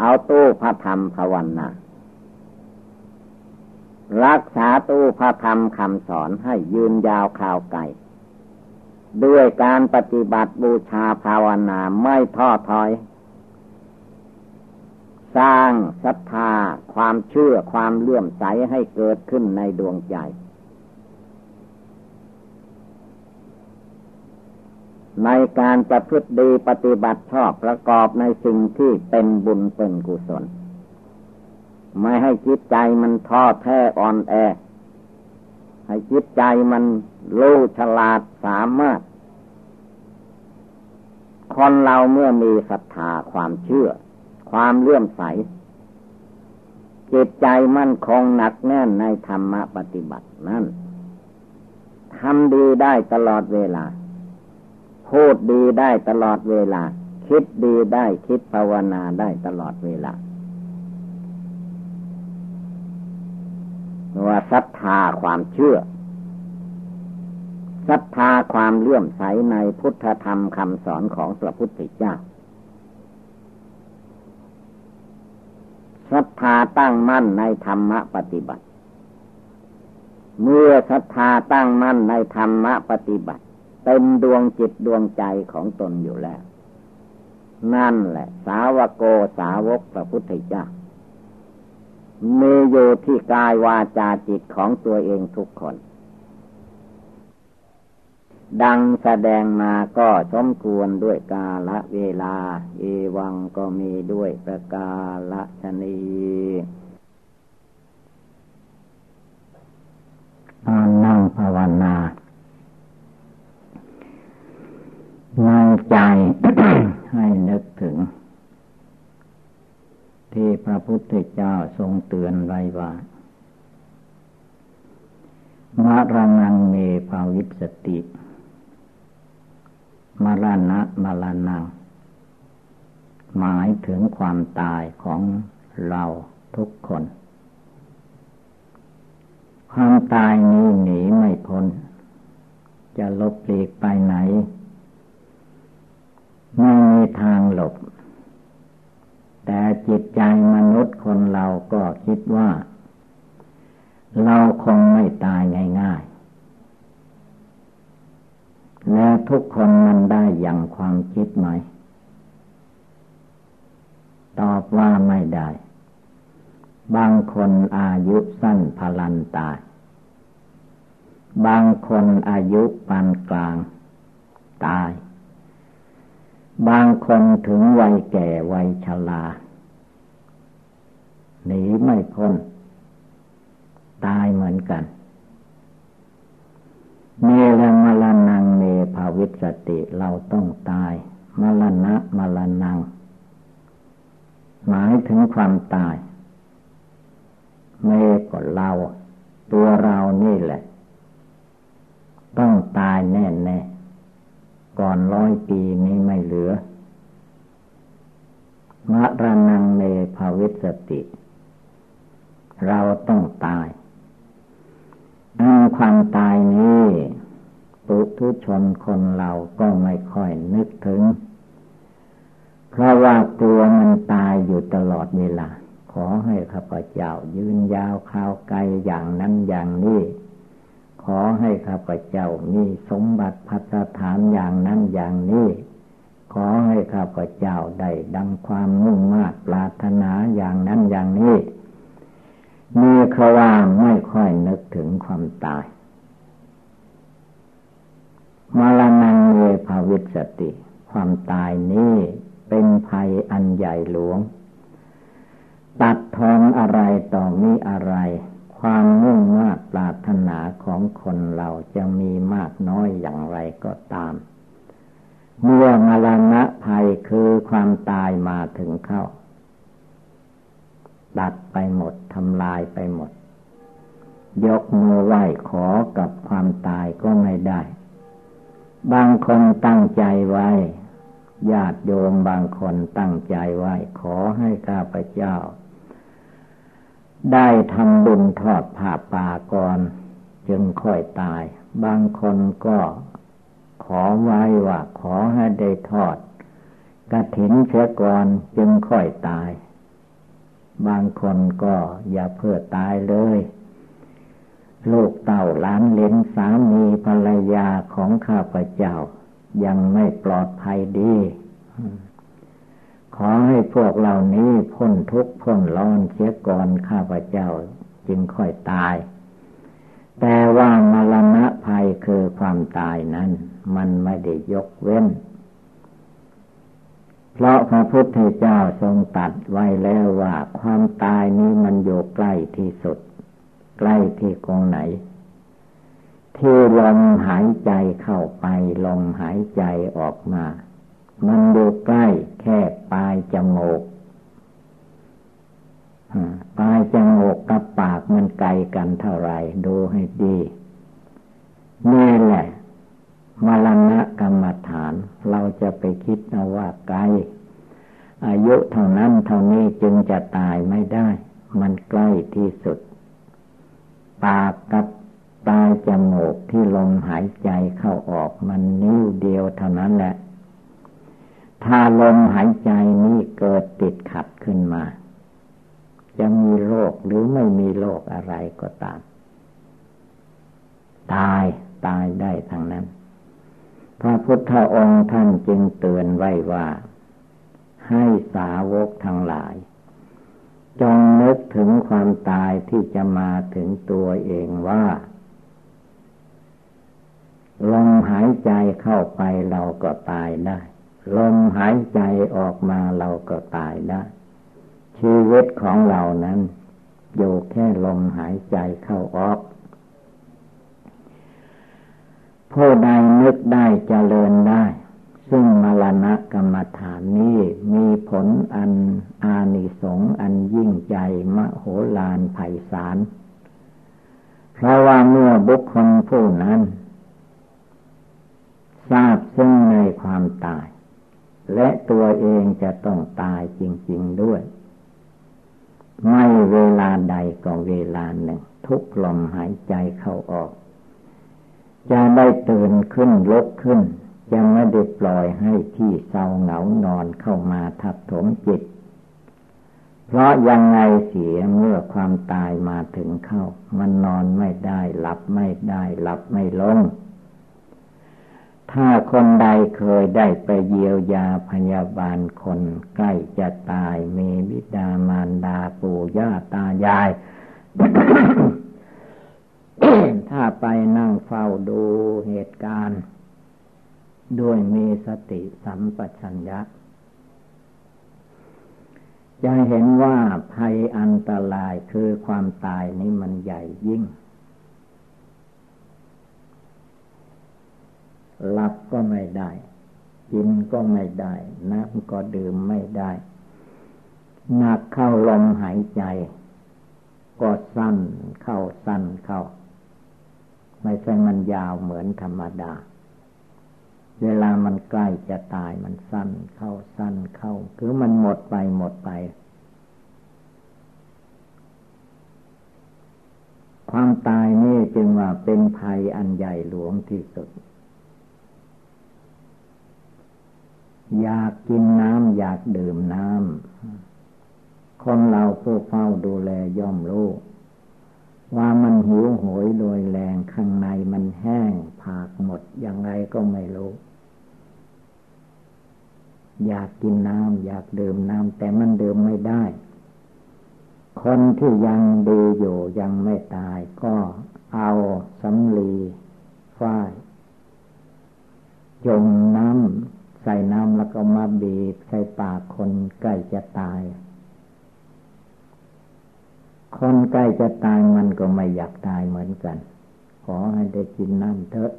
เอาตู้พระธรรมภาวนา รักษาตู้พระธรรมคำสอนให้ยืนยาวข่าวไกลด้วยการปฏิบัติบูชาภาวนาไม่ท้อถอย สร้างศรัทธาความเชื่อความเลื่อมใสให้เกิดขึ้นในดวงใจ ในการประพฤติดีปฏิบัติชอบประกอบในสิ่งที่เป็นบุญเป็นกุศล ไม่ให้จิตใจมันท้อแท้อ่อนแอ ให้จิตใจมันรู้ฉลาดสามารถ คนเราเมื่อมีศรัทธาความเชื่อ ความเลื่อมใส จิตใจมั่นคงหนักแน่นในธรรมปฏิบัตินั่นทำดีได้ตลอดเวลา พูดดีได้ตลอดเวลา คิดดีได้คิดภาวนาได้ตลอดเวลา ว่าศรัทธาความเชื่อศรัทธาความเลื่อมใสในพุทธธรรมคำสอนของพระพุทธเจ้าศรัทธาตั้งมั่นในธรรมะปฏิบัติ เมื่อศรัทธาตั้งมั่นในธรรมะปฏิบัติ เต็มดวงจิตดวงใจของตนอยู่แล้ว นั่นแหละ สาวโกสาวกพระพุทธเจ้า มีอยู่ที่กายวาจาจิตของตัวเองทุกคน ดังแสดงมาก็สมควรด้วยกาละเวลา เอวังก็มีด้วยประกาละชนีนั่งภาวนาในใจให้นึกถึง ที่พระพุทธเจ้าทรงเตือนไว้ว่ามรณงเมภาวิสติมรณะมรณังหมายถึงความตายของเราทุกคน ความตายนี้หนีไม่พ้น จะลบเลีกไปไหน ไม่มีทางหลบ แต่จิตใจมนุษย์คนเราก็คิดว่า เราคงไม่ตายง่ายๆ และทุกคนมันได้อย่างความคิดไหม ตอบว่าไม่ได้ บางคนอายุสั้นพลันตาย บางคนอายุปานกลาง ตาย บางคนถึงวัยแก่วัยชราหนีไม่พ้น ตายเหมือนกัน เมรมรณังเมภาวิสติเราต้องตาย มรณะมรณัง หมายถึงความตาย เมก็เรา ตัวเรานี่แหละ ต้องตายแน่แน่ ก่อนร้อยปีนี้ไม่เหลือมรณังเมภาวิสติ เราต้องตายอันความตายนี้ปุถุชนคนเราก็ไม่ค่อยนึกถึง เพราะว่าตัวมันตายอยู่ตลอดเวลา ขอให้ข้าพเจ้ายืนยาวข้าวไกลอย่างนั้นอย่างนี้ ขอให้ข้าพเจ้ามีสมบัติพัฒฐานอย่างนั้นอย่างนี้ ขอให้ข้าพเจ้าได้ดังความมุ่งมากปรารถนาอย่างนั้นอย่างนี้มีคว่าไม่ค่อยนึกถึงความตาย มรณงเวภาวิสติ ความตายนี้เป็นภัยอันใหญ่หลวง ตัดทอนอะไรต่อมีอะไร ความมุ่งมากปรารถนาของคนเราจะมีมากน้อยอย่างไรก็ตาม เมื่อมรณะภัยคือความตายมาถึงเข้าตัดไปหมดทำลายไปหมด ยกมือไหว้ขอกับความตายก็ไม่ได้ บางคนตั้งใจไว้ญาติโยมบางคนตั้งใจไว้ ขอให้ข้าพเจ้า ได้ทำบุญทอดผ่าป่าก่อน จึงค่อยตาย บางคนก็ขอไว้ว่าขอให้ได้ทอดกระถินเสียก่อนจึงค่อยตาย บางคนก็อย่าเพื่อตายเลย ลูกเต่าล้านเลนสามีภรรยาของข้าพเจ้า ยังไม่ปลอดภัยดี ขอให้พวกเหล่านี้พ้นทุกข์พ้นร้อนเสียก่อนข้าพเจ้าจึงค่อยตาย แต่ว่ามรณะภัยคือความตายนั้น มันไม่ได้ยกเว้น เพราะพระพุทธเจ้าทรงตัดไว้แล้วว่าความตายนี้มันอยู่ใกล้ที่สุด ใกล้ที่กองไหน ที่ลมหายใจเข้าไปลมหายใจออกมา มันอยู่ใกล้แค่ปลายจมูกปลายจมูกกับปากมันไกลกันเท่าไรดูให้ดีนี่แหละมรณะกรรมฐาน เราจะไปคิดเอาว่าไกล อายุเท่านั้นเท่านี้จึงจะตายไม่ได้ มันใกล้ที่สุด ปากกับปลายจมูกที่ลมหายใจเข้าออกมันนิ้วเดียวเท่านั้นแหละ ถ้าลมหายใจนี้เกิดติดขัดขึ้นมา จะมีโรคหรือไม่มีโรคอะไรก็ตาม ตายตายได้ทั้งนั้น พระพุทธองค์ท่านจึงเตือนไว้ว่า ให้สาวกทั้งหลาย จงนึกถึงความตายที่จะมาถึงตัวเองว่าลมหายใจเข้าไปเราก็ตายได้ ลมหายใจออกมาเราก็ตายได้ ชีวิตของเรานั้น อยู่แค่ลมหายใจเข้าออกผู้ใดนึกได้เจริญได้ ซึ่งมรณะกรรมฐานนี้มีผลอันอานิสงส์อันยิ่งใหญ่มโหฬารไพศาลเพราะว่าเมื่อบุคคลผู้นั้น ทราบซึ่งในความตาย และตัวเองจะต้องตายจริง ๆด้วย ไม่เวลาใดก็เวลาหนึ่ง ทุกลมหายใจเข้าออก จะได้ตื่นขึ้นลุกขึ้น จะไม่ได้ปล่อยให้ที่เศร้าเหงานอนเข้ามาทับถมจิต เพราะยังไงเสียเมื่อความตายมาถึงเข้า มันนอนไม่ได้หลับไม่ได้หลับไม่ลง ถ้าคนใดเคยได้ไปเยียวยาพยาบาลคนใกล้จะตายมีวิดามารดาปู่ย่าตายาย ถ้าไปนั่งเฝ้าดูเหตุการณ์ ด้วยมีสติสัมปชัญญะ จะเห็นว่าภัยอันตรายคือความตายนี้มันใหญ่ยิ่ง หลับก็ไม่ได้ กินก็ไม่ได้ น้ำก็ดื่มไม่ได้หนักเข้าลมหายใจ ก็สั้นเข้าสั้นเข้า ไม่ใช่มันยาวเหมือนธรรมดา เวลามันใกล้จะตายมันสั้นเข้าสั้นเข้า คือมันหมดไปหมดไป ความตายนี่จึงว่าเป็นภัยอันใหญ่หลวงที่สุด อยากกินน้ำอยากดื่มน้ำคนเราผู้เฝ้าดูแลย่อมรู้ว่ามันหิวโหยโดยแรงข้างในมันแห้งผากหมดยังไงก็ไม่รู้ อยากกินน้ำอยากดื่มน้ำแต่มันดื่มไม่ได้ คนที่ยังดีอยู่ยังไม่ตายก็เอาสำลีฝ้ายจมน้ำ ใส่น้ำแล้วก็มาบีบใส่ปากคนใกล้จะตาย คนใกล้จะตายมันก็ไม่อยากตายเหมือนกัน ขอให้ได้กินน้ำเถอะ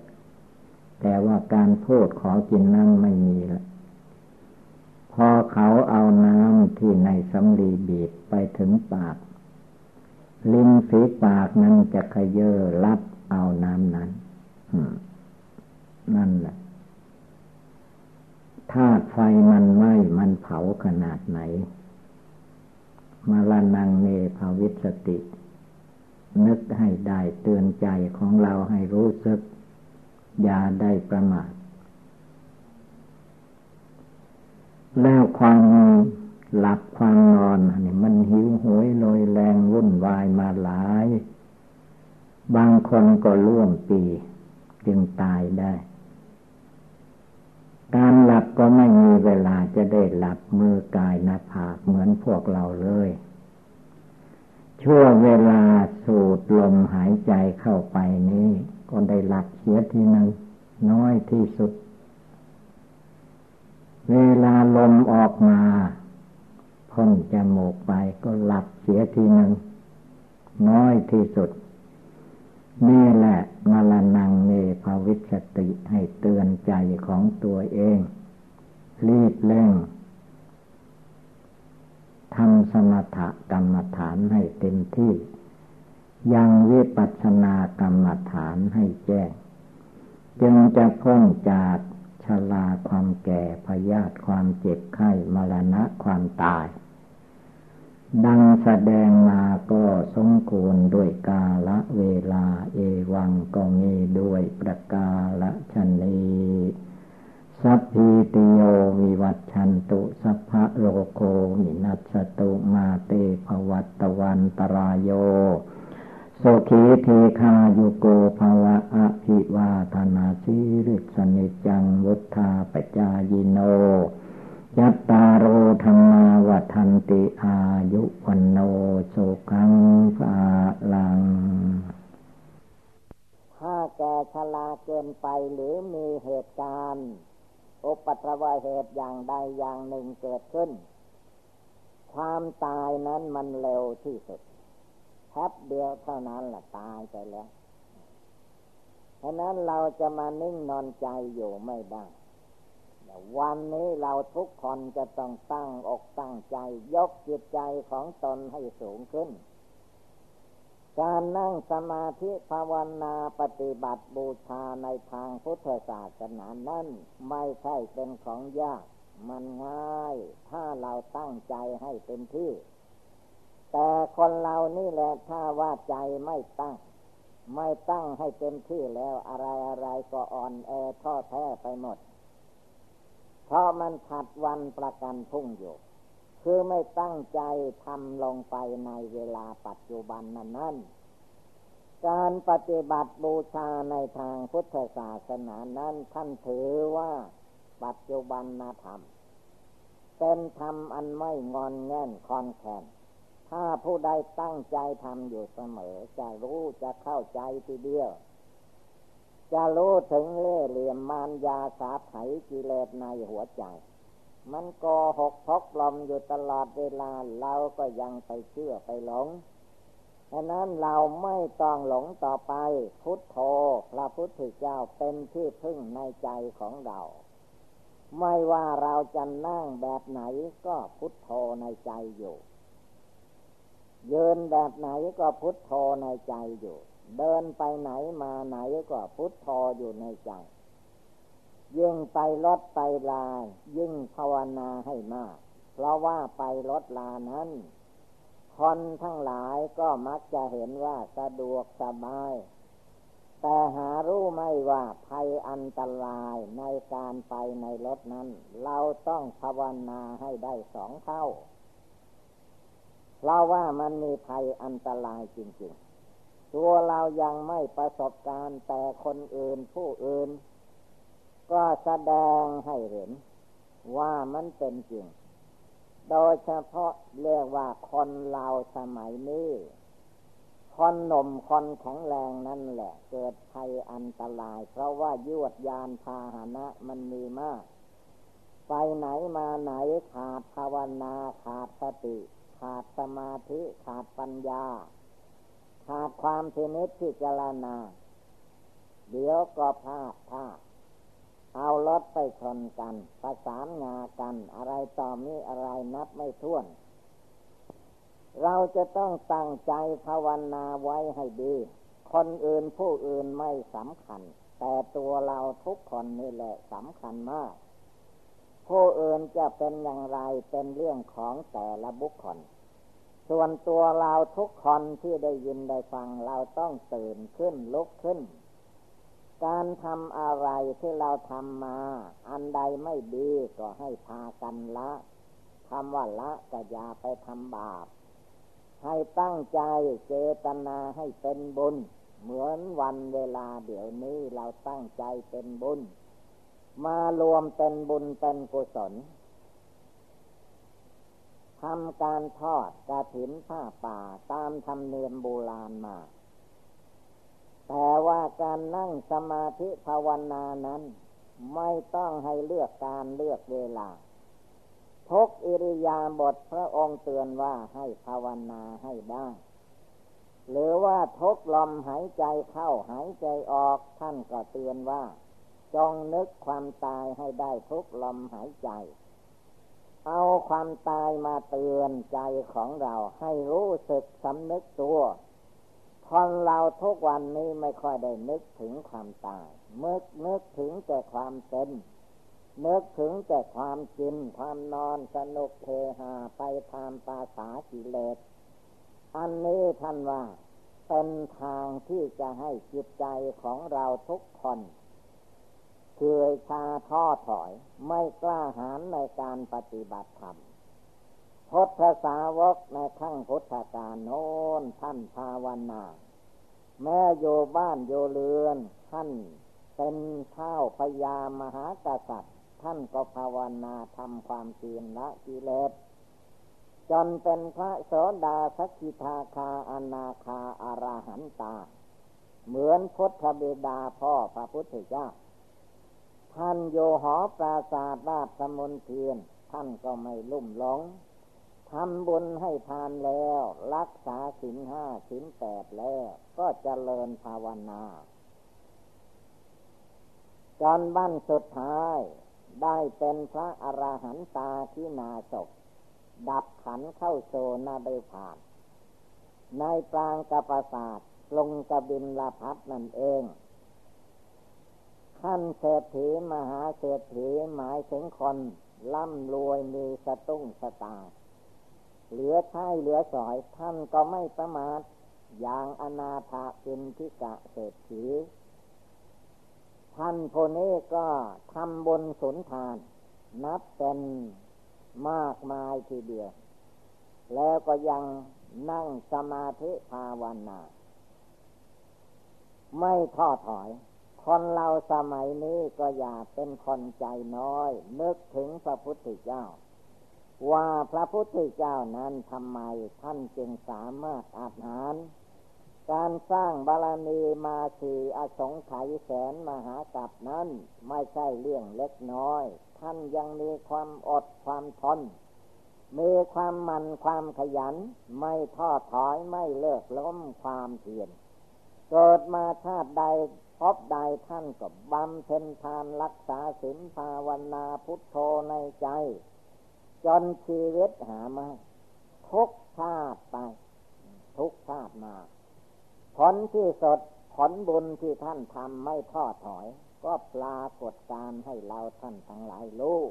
แต่ว่าการพูดขอกินน้ำไม่มีละพอเขาเอาน้ำที่ในสำลีบีบไปถึงปาก ลิ้นฝีปากนั้นจะขยเยอรับเอาน้ำนั้นนั่นแหละ ธาตุไฟมันไหม้มันเผาขนาดไหน มาลานังเนภาวิสติ นึกให้ได้เตือนใจของเราให้รู้สึก อย่าได้ประมาท แล้วความหลับความนอนนี่มันหิวโหยลอยแรงวุ่นวายมาหลาย บางคนก็ร่วมปี จึงตายได้ การหลับก็ไม่มีเวลาจะได้หลับมือกายหน้าผากเหมือนพวกเราเลย ชั่วเวลาสูดลมหายใจเข้าไปนี้ก็ได้หลับเสียทีหนึ่งน้อยที่สุด เวลาลมออกมาพ้นจมูกไปก็หลับเสียทีหนึ่งน้อยที่สุด นี่แหละมรณงเนภาวิสติให้เตือนใจของตัวเอง รีบเร่งทำสมถกรรมฐานให้เต็มที่ ยังวิปัสสนากรรมฐานให้แจ้ง จึงจะพ้นจากชลาความแก่พยาธิความเจ็บไข้มรณะความตาย ดังแสดงมาก็สมควรด้วยกาละเวลาเอวังก็มีด้วยประกาละชนีสัพพิติโยวิวัตชันตุสัพพะโลโกมินัสตุมาเตภวัตวันตรายโยโสขีเทคาโยโกภวะอภิวาธนาสิริสนิจังวุธาปจายโน ยัตตาโรธรรมาวัันติอายุวันโนสุขังภาลัง ถ้าแกชราเกินไปหรือมีเหตุการณ์ อุปัตวเหตุอย่างใดอย่างหนึ่งเกิดขึ้น ความตายนั้นมันเร็วที่สุดแป๊บเดียวเท่านั้นแหละตายไปแล้ว ฉะนั้นเราจะมานิ่งนอนใจอยู่ไม่ได้ วันนี้เราทุกคนจะต้องตั้งอกตั้งใจยกจิตใจของตนให้สูงขึ้น การนั่งสมาธิภาวนาปฏิบัติบูชาในทางพุทธศาสนานั้นไม่ใช่เป็นของยาก มันง่าย ถ้าเราตั้งใจให้เต็มที่ แต่คนเรานี่แหละถ้าว่าใจไม่ตั้งไม่ตั้งให้เต็มที่แล้วอะไรอะไรก็อ่อนแอท้อแท้ไปหมด เพราะมันผัดวันประกันพุ่งอยู่ คือไม่ตั้งใจทำลงไปในเวลาปัจจุบันนั้นนั้นการปฏิบัติบูชาในทางพุทธศาสนานั้นท่านถือว่าปัจจุบันนาธรรม เป็นธรรมอันไม่งอนแง่นคอนแคนถ้าผู้ใดตั้งใจทำอยู่เสมอ จะรู้จะเข้าใจทีเดียว จะรู้ถึงเล่เหลี่ยมมารยาสาไถกิเลสในหัวใจ มันโกหกทกลมอยู่ตลอดเวลาเราก็ยังไปเชื่อไปหลงดังนั้นเราไม่ต้องหลงต่อไป พุทโธพระพุทธเจ้าเป็นที่พึ่งในใจของเรา ไม่ว่าเราจะนั่งแบบไหนก็พุทโธในใจอยู่ยืนแบบไหนก็พุทโธในใจอยู่ เดินไปไหนมาไหนก็พุทโธอยู่ในใจ ยิ่งไปรถไปลายิ่งภาวนาให้มาก เพราะว่าไปรถลานั้นคนทั้งหลายก็มักจะเห็นว่าสะดวกสบาย แต่หารู้ไม่ว่าภัยอันตรายในการไปในรถนั้น เราต้องภาวนาให้ได้สองเท่า เพราะว่ามันมีภัยอันตรายจริง ๆ ตัวเรายังไม่ประสบการณ์แต่คนอื่นผู้อื่น ก็แสดงให้เห็นว่ามันเป็นจริง โดยเฉพาะเรียกว่าคนเราสมัยนี้คนหนุ่มคนแข็งแรงนั่นแหละ เกิดภัยอันตราย เพราะว่ายวดยานพาหนะมันมีมาก ไปไหนมาไหนขาดภาวนา ขาดสติ ขาดสมาธิ ขาดปัญญา ขาดความเทนิสพิจารณา เดี๋ยวก็พลาดพลาดเอารถไปชนกัน ประสานงากัน อะไรต่อมีอะไรนับไม่ถ้วน เราจะต้องตั้งใจภาวนาไว้ให้ดี คนอื่นผู้อื่นไม่สำคัญ แต่ตัวเราทุกคนนี่แหละสำคัญมาก ผู้อื่นจะเป็นอย่างไรเป็นเรื่องของแต่ละบุคคล ส่วนตัวเราทุกคนที่ได้ยินได้ฟังเราต้องตื่นขึ้นลุกขึ้น การทำอะไรที่เราทำมา อันใดไม่ดีก็ให้พากันละคำว่าละก็อย่าไปทำบาป ให้ตั้งใจเจตนาให้เป็นบุญ เหมือนวันเวลาเดี๋ยวนี้เราตั้งใจเป็นบุญ มารวมเป็นบุญเป็นกุศล ทำการทอดกระถินผ้าป่าตามธรรมเนียมโบราณมา แต่ว่าการนั่งสมาธิภาวนานั้น ไม่ต้องให้เลือกการเลือกเวลาทุกอิริยาบถพระองค์เตือนว่าให้ภาวนาให้ได้ หรือว่าทุกลมหายใจเข้าหายใจออกท่านก็เตือนว่า จงนึกความตายให้ได้ทุกลมหายใจ เอาความตายมาเตือนใจของเราให้รู้สึกสำนึกตัวคนเราทุกวันนี้ไม่ค่อยได้นึกถึงความตายเมื่อนึกถึงแต่ความเป็นนึกถึงแต่ความกินความนอนสนุกเฮฮาไปตามภาษากิเลส อันนี้ท่านว่า เป็นทางที่จะให้จิตใจของเราทุกคน เคยชาท้อถอย ไม่กล้าหาญในการปฏิบัติธรรมพุทธสาวกในขั้งพุทธกาลโน้นท่านภาวนา แม่โยบ้านโยเรือน ท่านเป็นเท้าพญามหากษัตริย์ ท่านก็ภาวนาทำความเพียรละกิเลสจนเป็นพระโสดาสกิทาคาอนาคาอารหันตา เหมือนพุทธบิดาพ่อพระพุทธเจ้า ท่านโยหอปราสาทราชมนเทียน ท่านก็ไม่ลุ่มหลงทำบุญให้ทานแล้ว รักษาสินห้าสินแปดแล้ว ก็เจริญภาวนาจนบั้นสุดท้ายได้เป็นพระอระหันตาที่นาศก ดับขันเข้าโซนาเบผ่าน ในปรางกปศาสตร์ลงกบินลาพัฒนั่นเอง ขั้นเศรษฐีมหาเศรษฐีหมายถึงคนร่ำรวยมีสตุ้งสตาเหลือใช้เหลือสอยท่านก็ไม่ประมาทอย่างอนาถาปินทิกะเศรษฐีท่านโพนี้ก็ทำบนสุนทาน นับเป็นมากมายทีเดียว แล้วก็ยังนั่งสมาธิภาวนา ไม่ท้อถอย คนเราสมัยนี้ก็อย่าเป็นคนใจน้อย นึกถึงพระพุทธเจ้า ว่าพระพุทธเจ้านั้นทำไมท่านจึงสามารถอาหาร การสร้างบารมีมาสี่อสงไขยแสนมหากับนั้นไม่ใช่เรื่องเล็กน้อย ท่านยังมีความอดความทนมีความมันความขยัน ไม่ท้อถอยไม่เลิกล้มความเพียรเกิดมาชาติใด พบใดท่านก็บำเพ็ญทานรักษาศีลภาวนาพุทโธในใจ จนชีวิตหามาทุกชาติไป ทุกชาติมา ผลที่สดผลบุญที่ท่านทำไม่ท้อถอย ก็ปรากฏการให้เราท่านทั้งหลายรู้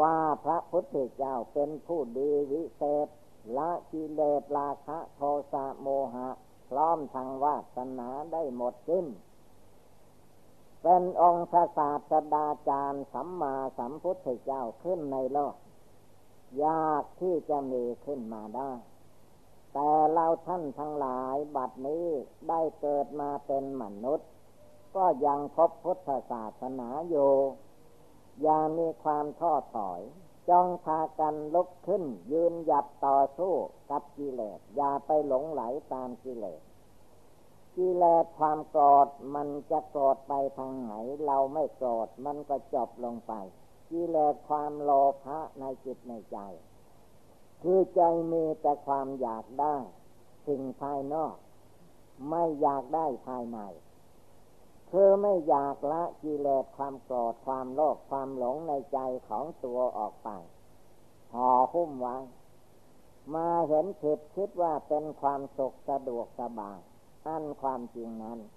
ว่าพระพุทธเจ้าเป็นผู้ดีวิเศษละกิเลสราคะโทสะโมหะ พร้อมทางวาสนาได้หมดสิ้น เป็นองค์ศาสดาจารย์สัมมาสัมพุทธเจ้าขึ้นในโลก ยากที่จะมีขึ้นมาได้ แต่เราท่านทั้งหลายบัดนี้ได้เกิดมาเป็นมนุษย์ ก็ยังพบพุทธศาสนาอยู่ยังมีความท้อถอยจองพากันลุกขึ้น ยืนหยัดต่อสู้กับกิเลสอย่าไปหลงไหลตามกิเลส กิเลสความโกรธมันจะโกรธไปทางไหน เราไม่โกรธมันก็จบลงไป กิเลสความโลภะในจิตในใจ คือใจมีแต่ความอยากได้ สิ่งภายนอก ไม่อยากได้ภายในคือไม่อยากละกิเลสความโกรธความโลภความหลงในใจของตัวออกไปห่อหุ้มไว้ มาเห็นผิดคิดว่าเป็นความสุขสะดวกสบาย อันความจริงนั้น